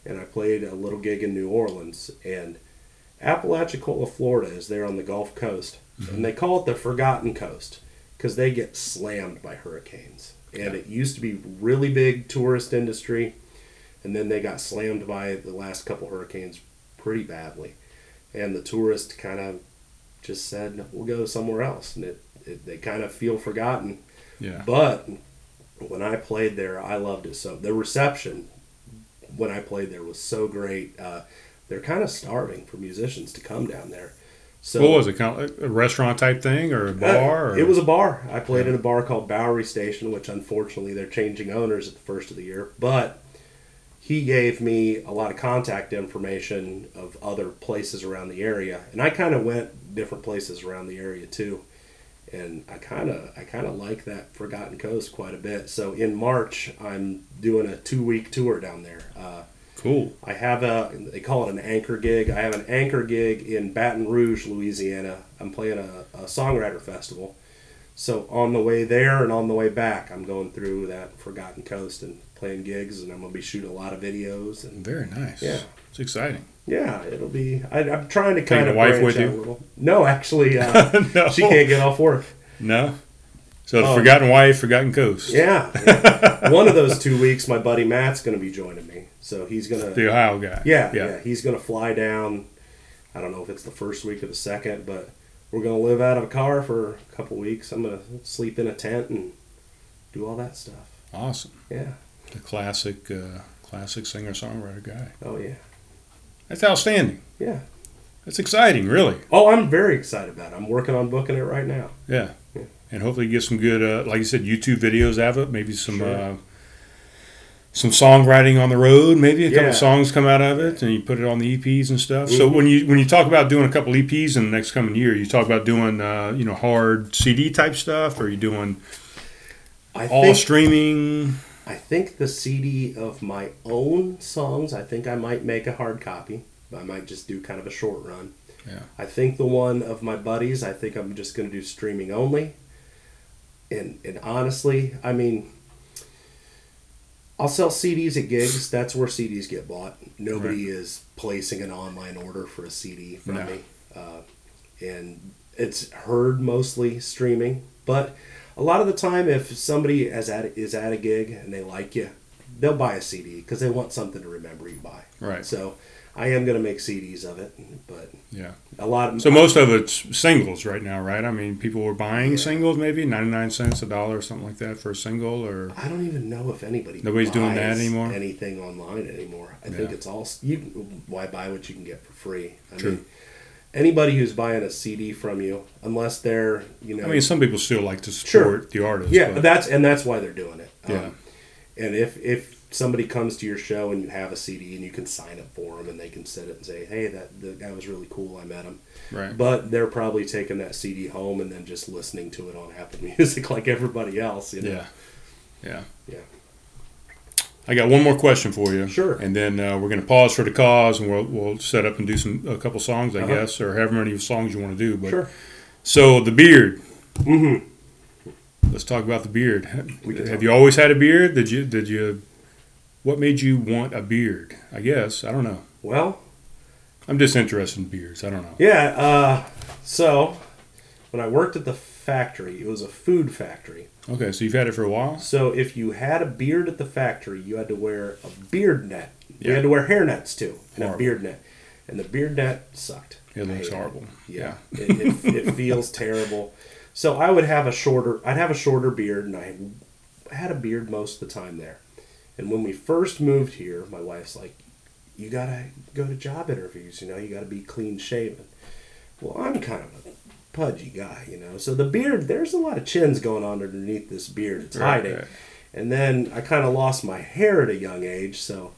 Speaker 2: and I played a little gig in New Orleans and Apalachicola, Florida is there on the Gulf Coast and they call it the Forgotten Coast because they get slammed by hurricanes. And it used to be really big tourist industry and then they got slammed by the last couple hurricanes pretty badly. And the tourists kind of just said we'll go somewhere else. And it, it they kind of feel forgotten.
Speaker 1: Yeah.
Speaker 2: but when i played there i loved it so the reception when i played there was so great. Uh, they're kind of starving for musicians to come down there so
Speaker 1: what was it? Kind of a restaurant type thing or a
Speaker 2: uh,
Speaker 1: bar? Or?
Speaker 2: It was a bar. I played in a bar called Bowery Station, which unfortunately they're changing owners at the first of the year. But he gave me a lot of contact information of other places around the area, and I kind of went different places around the area too. And I kind of I kind of like that Forgotten Coast quite a bit. So in March, I'm doing a two week tour down there. Uh,
Speaker 1: cool.
Speaker 2: I have a they call it an anchor gig. I have an anchor gig in Baton Rouge, Louisiana. I'm playing a, a songwriter festival. So on the way there and on the way back, I'm going through that Forgotten Coast and playing gigs, and I'm gonna be shooting a lot of videos and
Speaker 1: Very nice.
Speaker 2: Yeah.
Speaker 1: It's exciting.
Speaker 2: yeah, it'll be. I, I'm trying to kind of
Speaker 1: wife with you?
Speaker 2: a little. No, actually, uh,
Speaker 1: no.
Speaker 2: she can't get off work.
Speaker 1: No. So the
Speaker 2: Oh.
Speaker 1: Forgotten Wife, Forgotten Coast.
Speaker 2: Yeah, yeah. one of those two weeks, my buddy Matt's gonna be joining me, so he's gonna
Speaker 1: The Ohio guy.
Speaker 2: Yeah,
Speaker 1: Yeah.
Speaker 2: yeah, He's gonna fly down. I don't know if it's the first week or the second, but we're gonna live out of a car for a couple weeks. I'm gonna sleep in a tent and do all that stuff.
Speaker 1: Awesome.
Speaker 2: Yeah.
Speaker 1: The classic, uh, classic singer songwriter guy.
Speaker 2: Oh yeah.
Speaker 1: That's outstanding.
Speaker 2: Yeah.
Speaker 1: That's exciting, really.
Speaker 2: Oh, I'm very excited about it. I'm working on booking it right now.
Speaker 1: Yeah.
Speaker 2: Yeah.
Speaker 1: And hopefully get some good, uh, like you said, YouTube videos out of it. Maybe some
Speaker 2: Sure.
Speaker 1: uh, some songwriting on the road. Maybe a couple songs come out of it, and you put it on the EPs and stuff. So when you when you talk about doing a couple EPs in the next coming year, you talk about doing uh, you know hard CD type stuff, or are you doing
Speaker 2: I
Speaker 1: all
Speaker 2: think
Speaker 1: streaming?
Speaker 2: I think the CD of my own songs. I think I might make a hard copy. I might just do kind of a short run.
Speaker 1: Yeah.
Speaker 2: I think the one of my buddies. I think I'm just going to do streaming only. And and honestly, I mean, I'll sell CDs at gigs. That's where CDs get bought. Nobody is placing an online order for a CD from
Speaker 1: No.
Speaker 2: me, uh, and it's heard mostly streaming. But a lot of the time, if somebody is at is at a gig and they like you, they'll buy a CD because they want something to remember you by.
Speaker 1: Right.
Speaker 2: So I am going to make CDs of it, but
Speaker 1: Yeah.
Speaker 2: a lot of
Speaker 1: So most of it's singles right now, right? I mean, people were buying
Speaker 2: Yeah.
Speaker 1: singles, maybe ninety nine cents, a dollar, or something like that for a single, or
Speaker 2: I don't even know if anybody
Speaker 1: Nobody's doing that anymore?
Speaker 2: Anything online anymore? I think it's all you. Why buy what you can get for free? I
Speaker 1: True.
Speaker 2: mean, anybody who's buying a CD from you, unless they're you know,
Speaker 1: I mean, some people still like to
Speaker 2: Sure.
Speaker 1: support the artist.
Speaker 2: yeah,
Speaker 1: but-
Speaker 2: that's and that's why they're doing it. Um,
Speaker 1: Yeah.
Speaker 2: and if if somebody comes to your show and you have a CD and you can sign up for them and they can set it and say, hey, that the guy was really cool. I met him.
Speaker 1: right.
Speaker 2: But they're probably taking that CD home and then just listening to it on Apple Music like everybody else. You know?
Speaker 1: Yeah. Yeah.
Speaker 2: Yeah.
Speaker 1: I got one more question for you.
Speaker 2: Sure.
Speaker 1: And then uh, we're going to pause for the cause, and we'll we'll set up and do some a couple songs, I
Speaker 2: Uh-huh.
Speaker 1: guess, or however many songs you want to do. But
Speaker 2: Sure.
Speaker 1: so the beard.
Speaker 2: Mm-hmm.
Speaker 1: Let's talk about the beard. Have you always had a beard? Did you did you? What made you want a beard? I guess I don't know.
Speaker 2: Well,
Speaker 1: I'm just interested in beards. I don't know.
Speaker 2: Yeah, uh, so when I worked at the factory, it was a food factory.
Speaker 1: Okay, so you've had it for a while.
Speaker 2: So if you had a beard at the factory, you had to wear a beard net. You had to wear hair nets too, and a beard net. And the beard net sucked.
Speaker 1: It looks
Speaker 2: I hated
Speaker 1: horrible.
Speaker 2: Yeah, it, it, it feels terrible. So I would have a shorter, I'd have a shorter beard, and I had a beard most of the time there. And when we first moved here, my wife's like, "You gotta go to job interviews. You know, you gotta be clean shaven." Well, I'm kind of a pudgy guy, you know. So the beard, there's a lot of chins going on underneath this beard. It's
Speaker 1: Right,
Speaker 2: hiding.
Speaker 1: right.
Speaker 2: And then I kind of lost my hair at a young age, so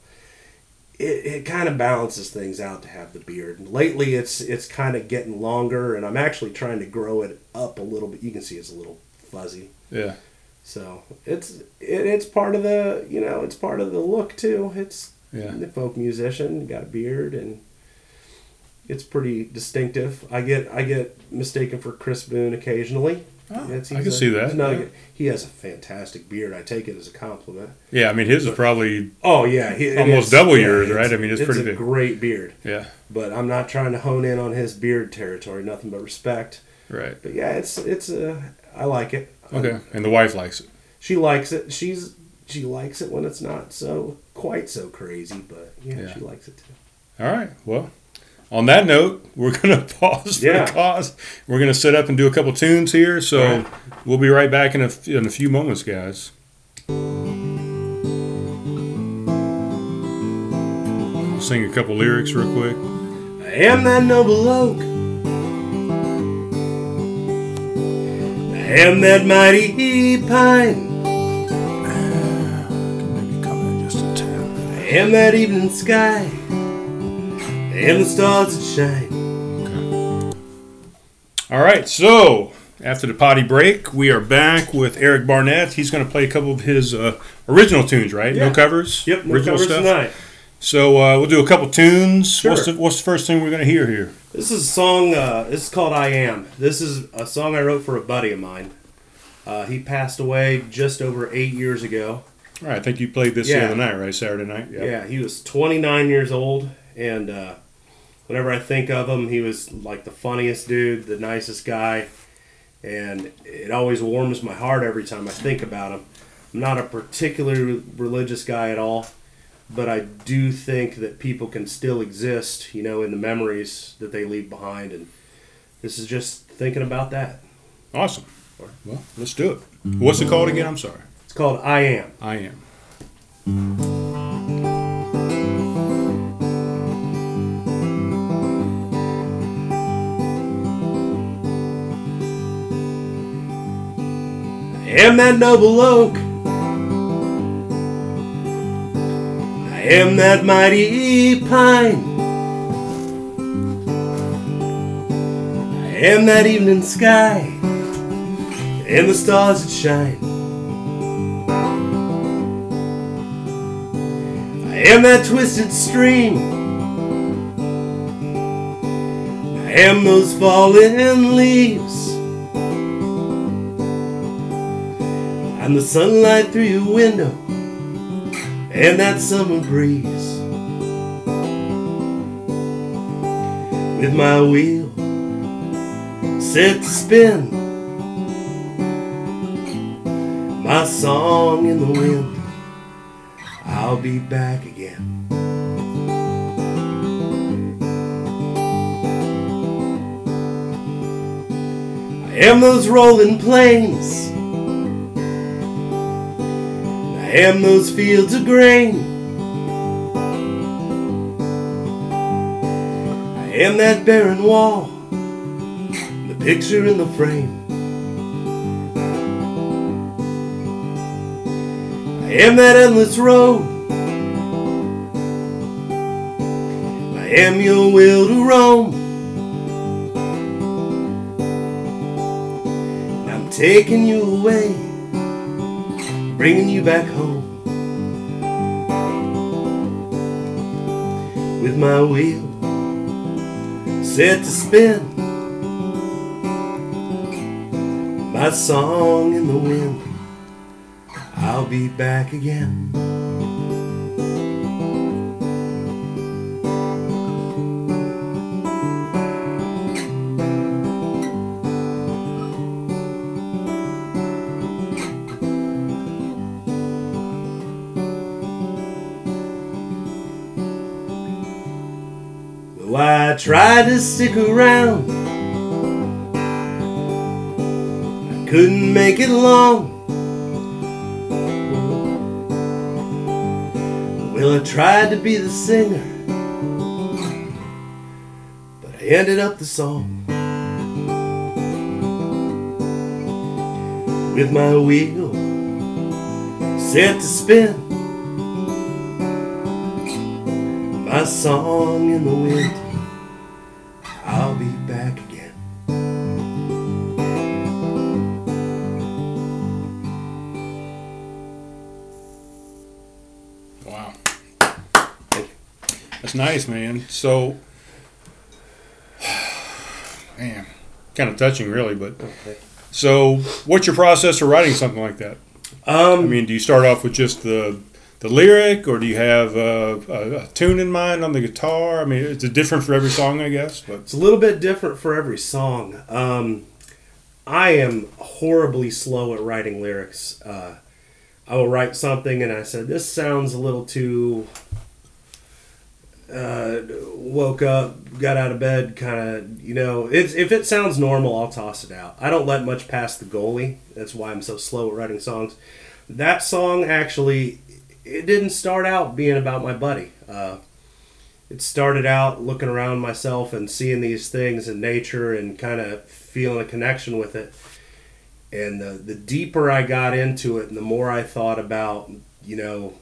Speaker 2: it, it kind of balances things out to have the beard. And Lately, it's it's kind of getting longer, and I'm actually trying to grow it up a little bit. You can see it's a little fuzzy.
Speaker 1: Yeah.
Speaker 2: So it's it, it's part of the you know it's part of the look too. It's
Speaker 1: Yeah.
Speaker 2: the folk musician got a beard and it's pretty distinctive. I get I get mistaken for Chris Boone occasionally.
Speaker 1: Oh,
Speaker 2: It's-
Speaker 1: I can
Speaker 2: a-
Speaker 1: see that,
Speaker 2: not
Speaker 1: yeah.
Speaker 2: he has a fantastic beard. I take it as a compliment.
Speaker 1: Yeah. I mean, his is probably
Speaker 2: Oh yeah, he,
Speaker 1: Almost double
Speaker 2: yeah,
Speaker 1: yours, right? I mean, it's pretty
Speaker 2: a
Speaker 1: big.
Speaker 2: great beard.
Speaker 1: yeah.
Speaker 2: But I'm not trying to hone in on his beard territory. Nothing but respect.
Speaker 1: Right.
Speaker 2: But yeah, it's it's uh, I like it.
Speaker 1: Okay. And the wife likes it.
Speaker 2: she likes it. She's she likes it when it's not so quite so crazy, but yeah,
Speaker 1: Yeah.
Speaker 2: she likes it too.
Speaker 1: All right. Well, on that note, we're going to pause
Speaker 2: Yeah.
Speaker 1: the cause. We're going to set up and do a couple tunes here. So
Speaker 2: right.
Speaker 1: we'll be right back in a, in a few moments, guys. I'll sing a couple lyrics real quick.
Speaker 2: I am that noble oak. Am that mighty pine.
Speaker 1: Maybe come in just a tad.
Speaker 2: I am that evening sky. I am the stars that shine.
Speaker 1: All right. So after the potty break, we are back with Eric Barnett. He's going to play a couple of his uh, original tunes, right? No covers.
Speaker 2: Yep, no
Speaker 1: original
Speaker 2: covers tonight.
Speaker 1: So uh, we'll do a couple tunes.
Speaker 2: Sure.
Speaker 1: What's the What's the first thing we're going to hear here?
Speaker 2: This is a song. Uh, this is called "I Am." This is a song I wrote for a buddy of mine. Uh, he passed away just over eight years ago.
Speaker 1: All right. I think you played this the other night, right? Saturday night.
Speaker 2: Yeah, he was 29 years old, and uh, whenever I think of him, he was like the funniest dude, the nicest guy, and it always warms my heart every time I think about him. I'm not a particularly religious guy at all, but I do think that people can still exist, you know, in the memories that they leave behind, and this is just thinking about that.
Speaker 1: Awesome. Well, let's do it. Mm-hmm. What's it called again? I'm sorry.
Speaker 2: It's called "I Am."
Speaker 1: I am.
Speaker 2: I am that noble oak. I am that mighty pine. I am that evening sky and the stars that shine. I am that twisted stream. I am those fallen leaves. I'm the sunlight through your window and that summer breeze. With my wheel set to spin, my song in the wind, I'll be back again. I am those rolling plains. I am those fields of grain. I am that barren wall, the picture in the frame. I am that endless road. I am your will to roam. And I'm taking you away bringing you back home. With my wheel set to spin. My song in the wind. I'll be back again tried to stick around, I couldn't make it long. Well, I tried to be the singer, but I ended up the song. With my wheel set to spin my song in the wind.
Speaker 1: Nice, man. So, man, kind of touching, really. But
Speaker 2: Okay.
Speaker 1: so, what's your process for writing something like that?
Speaker 2: Um, I
Speaker 1: mean, do you start off with just the the lyric, or do you have uh, a, a tune in mind on the guitar? I mean, it's different for every song, I guess. But
Speaker 2: It's a little bit different for every song. Um, I am horribly slow at writing lyrics. Uh, I will write something and I said, this sounds a little too. Uh, woke up, got out of bed, kind of, you know, it's, if it sounds normal, I'll toss it out. I don't let much past the goalie. That's why I'm so slow at writing songs. That song actually, it didn't start out being about my buddy. Uh, it started out looking around myself and seeing these things in nature and kind of feeling a connection with it. And the, the deeper I got into it and the more I thought about, you know,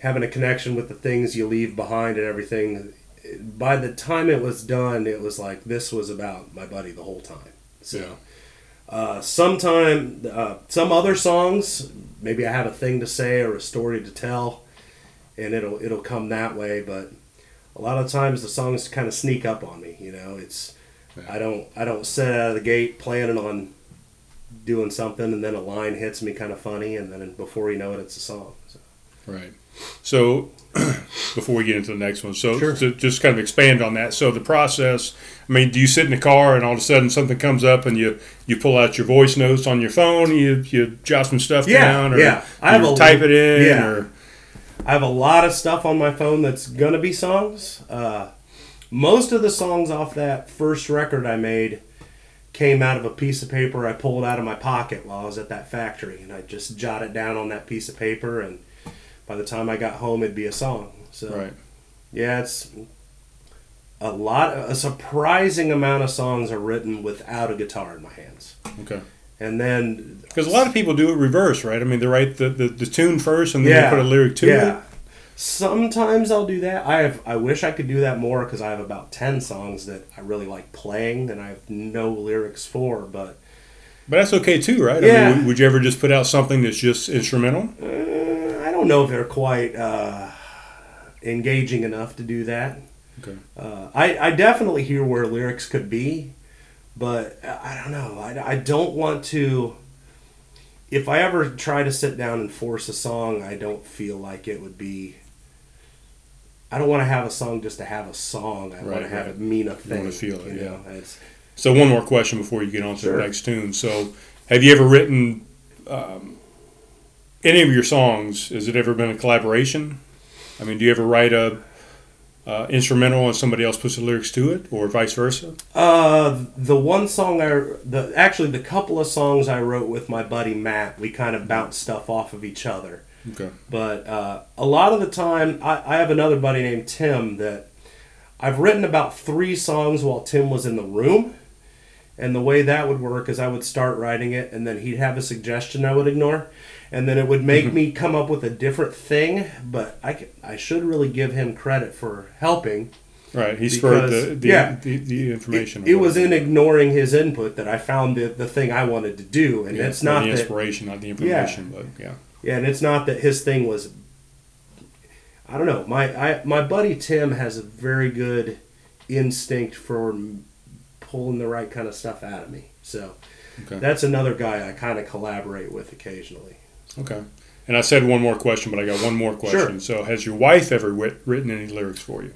Speaker 2: having a connection with the things you leave behind and everything, by the time it was done, it was like this was about my buddy the whole time. So, uh, sometime, uh, some other songs, maybe I have a thing to say or a story to tell, and it'll it'll come that way. But a lot of times the songs kind of sneak up on me. You know, it's I don't I don't set out of the gate planning on doing something, and then a line hits me kind of funny, and then before you know it, it's a song. So.
Speaker 1: Right. So before we get into the next one, so
Speaker 2: Sure.
Speaker 1: to just kind of expand on that. So the process. I mean, do you sit in the car and all of a sudden something comes up and you you pull out your voice notes on your phone, you you jot some stuff
Speaker 2: Yeah,
Speaker 1: down, or
Speaker 2: yeah. I have a-
Speaker 1: type it in,
Speaker 2: yeah.
Speaker 1: or
Speaker 2: I have a lot of stuff on my phone that's gonna be songs. Uh, most of the songs off that first record I made came out of a piece of paper I pulled out of my pocket while I was at that factory, and I just jotted down on that piece of paper, and by the time I got home, it'd be a song. So
Speaker 1: right.
Speaker 2: yeah, it's a lot. A surprising amount of songs are written without a guitar in my hands,
Speaker 1: Okay.
Speaker 2: and then
Speaker 1: Because a lot of people do it reverse, right? I mean, they write the, the, the tune first and then
Speaker 2: Yeah.
Speaker 1: they put a lyric to it.
Speaker 2: yeah.
Speaker 1: it.
Speaker 2: Sometimes I'll do that. I have. I wish I could do that more because I have about ten songs that I really like playing and I have no lyrics for. But
Speaker 1: But that's okay too, right? I
Speaker 2: Yeah.
Speaker 1: mean, would- you ever just put out something that's just instrumental?
Speaker 2: uh, I don't know if they're quite uh, engaging enough to do that.
Speaker 1: Okay.
Speaker 2: Uh, I I definitely hear where lyrics could be, but I don't know. I, I don't want to. If I ever try to sit down and force a song, I don't feel like it would be. I don't want to have a song just to have a song. I want to have
Speaker 1: right.
Speaker 2: it mean a thing.
Speaker 1: You wanna feel it,
Speaker 2: you know? It's,
Speaker 1: So one more question before you get on to
Speaker 2: Sure.
Speaker 1: the next tune. So have you ever written um, any of your songs? Has it ever been a collaboration? I mean, do you ever write a uh, instrumental and somebody else puts the lyrics to it, or vice versa?
Speaker 2: Uh, the one song I, the actually the couple of songs I wrote with my buddy Matt, we kind of bounced stuff off of each other.
Speaker 1: Okay.
Speaker 2: But uh, a lot of the time, I, I have another buddy named Tim that I've written about three songs while Tim was in the room. And the way that would work is I would start writing it, and then he'd have a suggestion I would ignore, and then it would make mm-hmm. me come up with a different thing. But I I should really give him credit for helping.
Speaker 1: Right. He spurred the the,
Speaker 2: yeah.
Speaker 1: the, the information.
Speaker 2: It, it was in ignoring his input that I found the, the thing I wanted to do, and
Speaker 1: Yeah,
Speaker 2: it's not
Speaker 1: the
Speaker 2: that
Speaker 1: inspiration, not the information. But yeah.
Speaker 2: Yeah, and it's not that his thing was. I don't know. My I, my buddy Tim has a very good instinct for pulling the right kind of stuff out of me. So
Speaker 1: Okay.
Speaker 2: that's another guy I kind of collaborate with occasionally.
Speaker 1: Okay. And I said one more question, but I got one more question. Sure. So, has your wife ever writ- written any lyrics for you?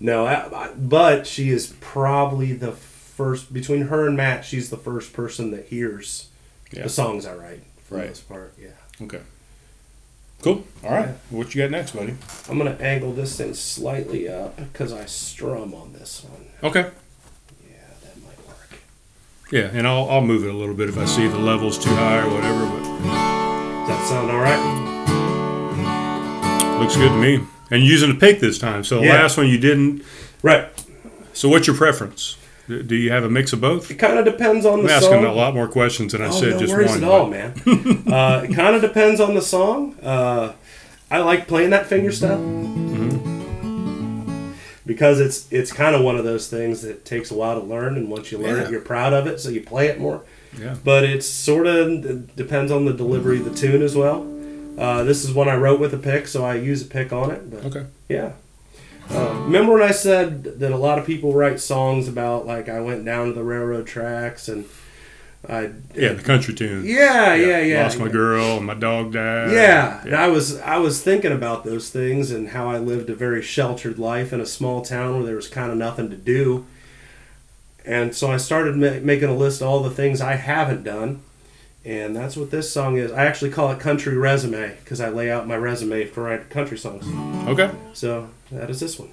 Speaker 2: No, I, I, but she is probably the first between her and Matt. She's the first person that hears
Speaker 1: Yeah.
Speaker 2: the songs I write for
Speaker 1: Right.
Speaker 2: the most part. Yeah,
Speaker 1: Okay. Cool. All right.
Speaker 2: Yeah.
Speaker 1: What you got next, buddy?
Speaker 2: I'm gonna angle this thing slightly up because I strum on this one.
Speaker 1: Okay.
Speaker 2: Yeah, that might work.
Speaker 1: Yeah, and I'll, I'll move it a little bit if I see the levels too high or whatever, but
Speaker 2: Does that sound all right?
Speaker 1: looks good to me. And you're using a pick this time. So the
Speaker 2: Yeah.
Speaker 1: last one you didn't.
Speaker 2: Right.
Speaker 1: So what's your preference? Do you have a mix of both?
Speaker 2: It kind of depends on the song.
Speaker 1: I'm asking a lot more questions than I
Speaker 2: oh,
Speaker 1: said
Speaker 2: no
Speaker 1: just
Speaker 2: worries
Speaker 1: one.
Speaker 2: at all, man. uh, it kind of depends on the song. Uh, I like playing that finger stuff.
Speaker 1: Mm-hmm.
Speaker 2: Because it's it's kind of one of those things that takes a while to learn, and once you learn
Speaker 1: Yeah.
Speaker 2: it, you're proud of it, so you play it more.
Speaker 1: Yeah.
Speaker 2: But it's sort of depends on the delivery of the tune as well. Uh, this is one I wrote with a pick, so I use a pick on it. But
Speaker 1: Okay.
Speaker 2: yeah. Uh, remember when I said that a lot of people write songs about like I went down to the railroad tracks and I
Speaker 1: Yeah, the country tune.
Speaker 2: yeah yeah yeah
Speaker 1: Lost my girl and my dog died.
Speaker 2: yeah, and I was I was thinking about those things and how I lived a very sheltered life in a small town where there was kind of nothing to do. And so I started ma- making a list of all the things I haven't done, and that's what this song is. I actually call it country resume because I lay out my resume for writing country songs.
Speaker 1: Okay.
Speaker 2: So that is this one.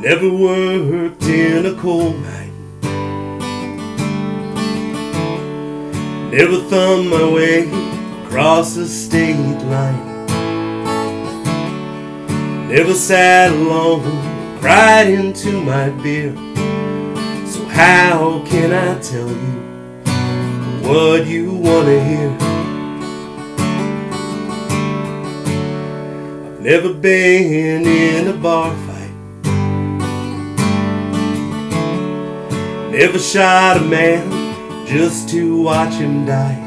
Speaker 2: Never worked in a coal mine. Never thumbed my way across the state line. Never sat alone, cried into my beer. So how can I tell you what you wanna hear? I've never been in a bar Never shot a man just to watch him die.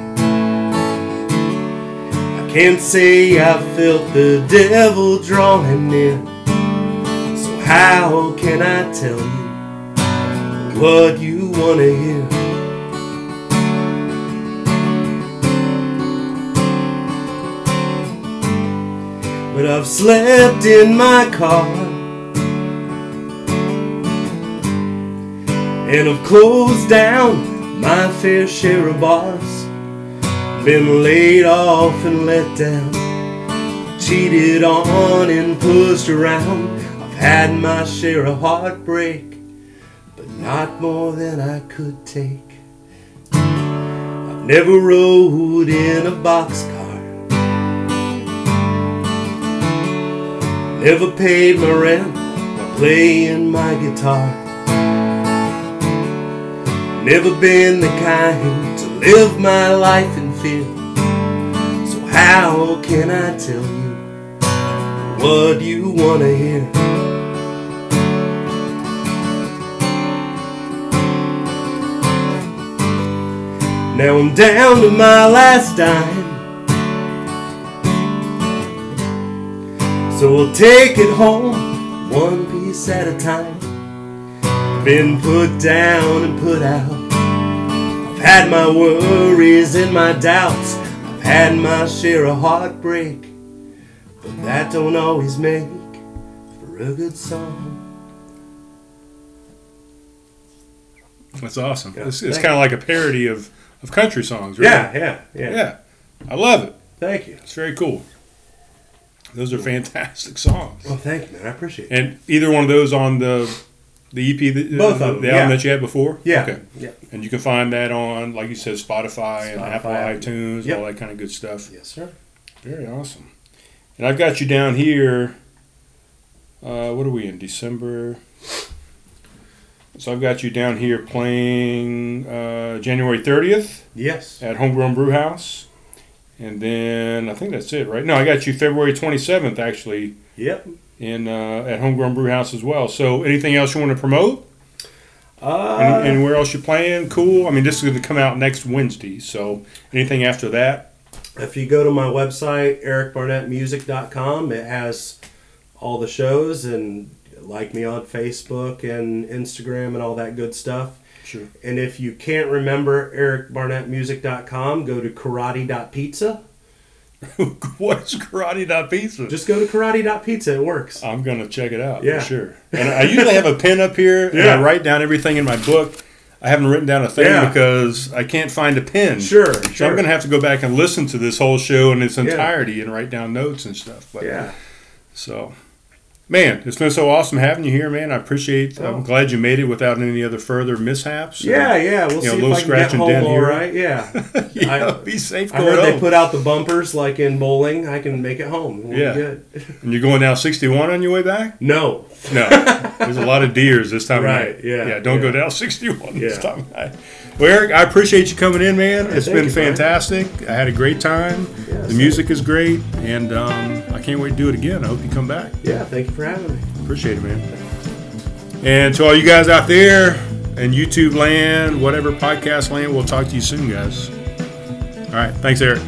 Speaker 2: I can't say I felt the devil drawing near. So how can I tell you what you wanna hear? But I've slept in my car and I've closed down my fair share of bars. Been laid off and let down, cheated on and pushed around. I've had my share of heartbreak, but not more than I could take. I've never rode in a boxcar. Never paid my rent by playing my guitar. Never been the kind to live my life in fear. So how can I tell you what you wanna hear? Now I'm down to my last dime. So we'll take it home one piece at a time. Been put down and put out. I've had my worries and my doubts. I've had my share of heartbreak. But that don't always make for a good song.
Speaker 1: That's awesome.
Speaker 2: Yeah,
Speaker 1: it's it's kind of like a parody of, of country songs, right?
Speaker 2: Yeah, yeah, yeah,
Speaker 1: Yeah. I love it.
Speaker 2: Thank you.
Speaker 1: It's very cool. Those are fantastic songs.
Speaker 2: Well, thank you, man. I appreciate it.
Speaker 1: And either one of those on the the EP, that,
Speaker 2: Both
Speaker 1: the,
Speaker 2: of them,
Speaker 1: the album
Speaker 2: yeah.
Speaker 1: that you had before.
Speaker 2: Yeah.
Speaker 1: Okay.
Speaker 2: Yeah.
Speaker 1: And you can find that on, like you said, Spotify, and Apple iTunes,
Speaker 2: yep.
Speaker 1: all that kind of good stuff.
Speaker 2: Yes, sir.
Speaker 1: Very awesome. And I've got you down here. Uh, what are we in December? So I've got you down here playing uh, January 30th
Speaker 2: Yes.
Speaker 1: at Homegrown Brew House. And then I think that's it, right? No, I got you February 27th actually
Speaker 2: Yep.
Speaker 1: In uh, at Homegrown Brew House as well. So anything else you want to promote?
Speaker 2: Uh,
Speaker 1: Any, anywhere else you're playing? Cool. I mean, this is going to come out next Wednesday. So anything after that?
Speaker 2: if you go to my website, ericbarnettmusic.com, it has all the shows and like me on Facebook and Instagram and all that good stuff.
Speaker 1: Sure.
Speaker 2: And if you can't remember ericbarnettmusic.com, go to karate.pizza.
Speaker 1: What's Karate Pizza?
Speaker 2: Just go to karate.pizza. It works.
Speaker 1: I'm gonna check it out
Speaker 2: Yeah.
Speaker 1: for sure. And I usually have a pen up here and I write down everything in my book. I haven't written down a thing
Speaker 2: Yeah.
Speaker 1: because I can't find a pen.
Speaker 2: Sure,
Speaker 1: So
Speaker 2: sure.
Speaker 1: I'm gonna have to go back and listen to this whole show in its entirety and write down notes and stuff. But
Speaker 2: Yeah.
Speaker 1: so Man, it's been so awesome having you here, man. I appreciate.
Speaker 2: Oh.
Speaker 1: I'm glad you made it without any other further mishaps.
Speaker 2: Yeah, yeah. We'll
Speaker 1: You know,
Speaker 2: see
Speaker 1: a little
Speaker 2: if I can get
Speaker 1: and
Speaker 2: home
Speaker 1: dent
Speaker 2: all
Speaker 1: here.
Speaker 2: right. Yeah.
Speaker 1: yeah.
Speaker 2: I-
Speaker 1: be safe
Speaker 2: I heard they put out the bumpers like in bowling. I can make it home. We'll
Speaker 1: Yeah.
Speaker 2: Good.
Speaker 1: and you're going down 61 on your way back?
Speaker 2: No.
Speaker 1: No, there's a lot of deers this time
Speaker 2: Right,
Speaker 1: of night.
Speaker 2: yeah,
Speaker 1: yeah. Don't go down 61 this time of night. Well, Eric, I appreciate you coming in, man. It's
Speaker 2: thank
Speaker 1: been
Speaker 2: you,
Speaker 1: fantastic. I had a great time.
Speaker 2: Yeah,
Speaker 1: the music is great, and um, I can't wait to do it again. I hope you come back.
Speaker 2: Yeah. Thank you for having me.
Speaker 1: Appreciate it, man. And to all you guys out there in YouTube land, whatever podcast land, we'll talk to you soon, guys. All right. Thanks, Eric.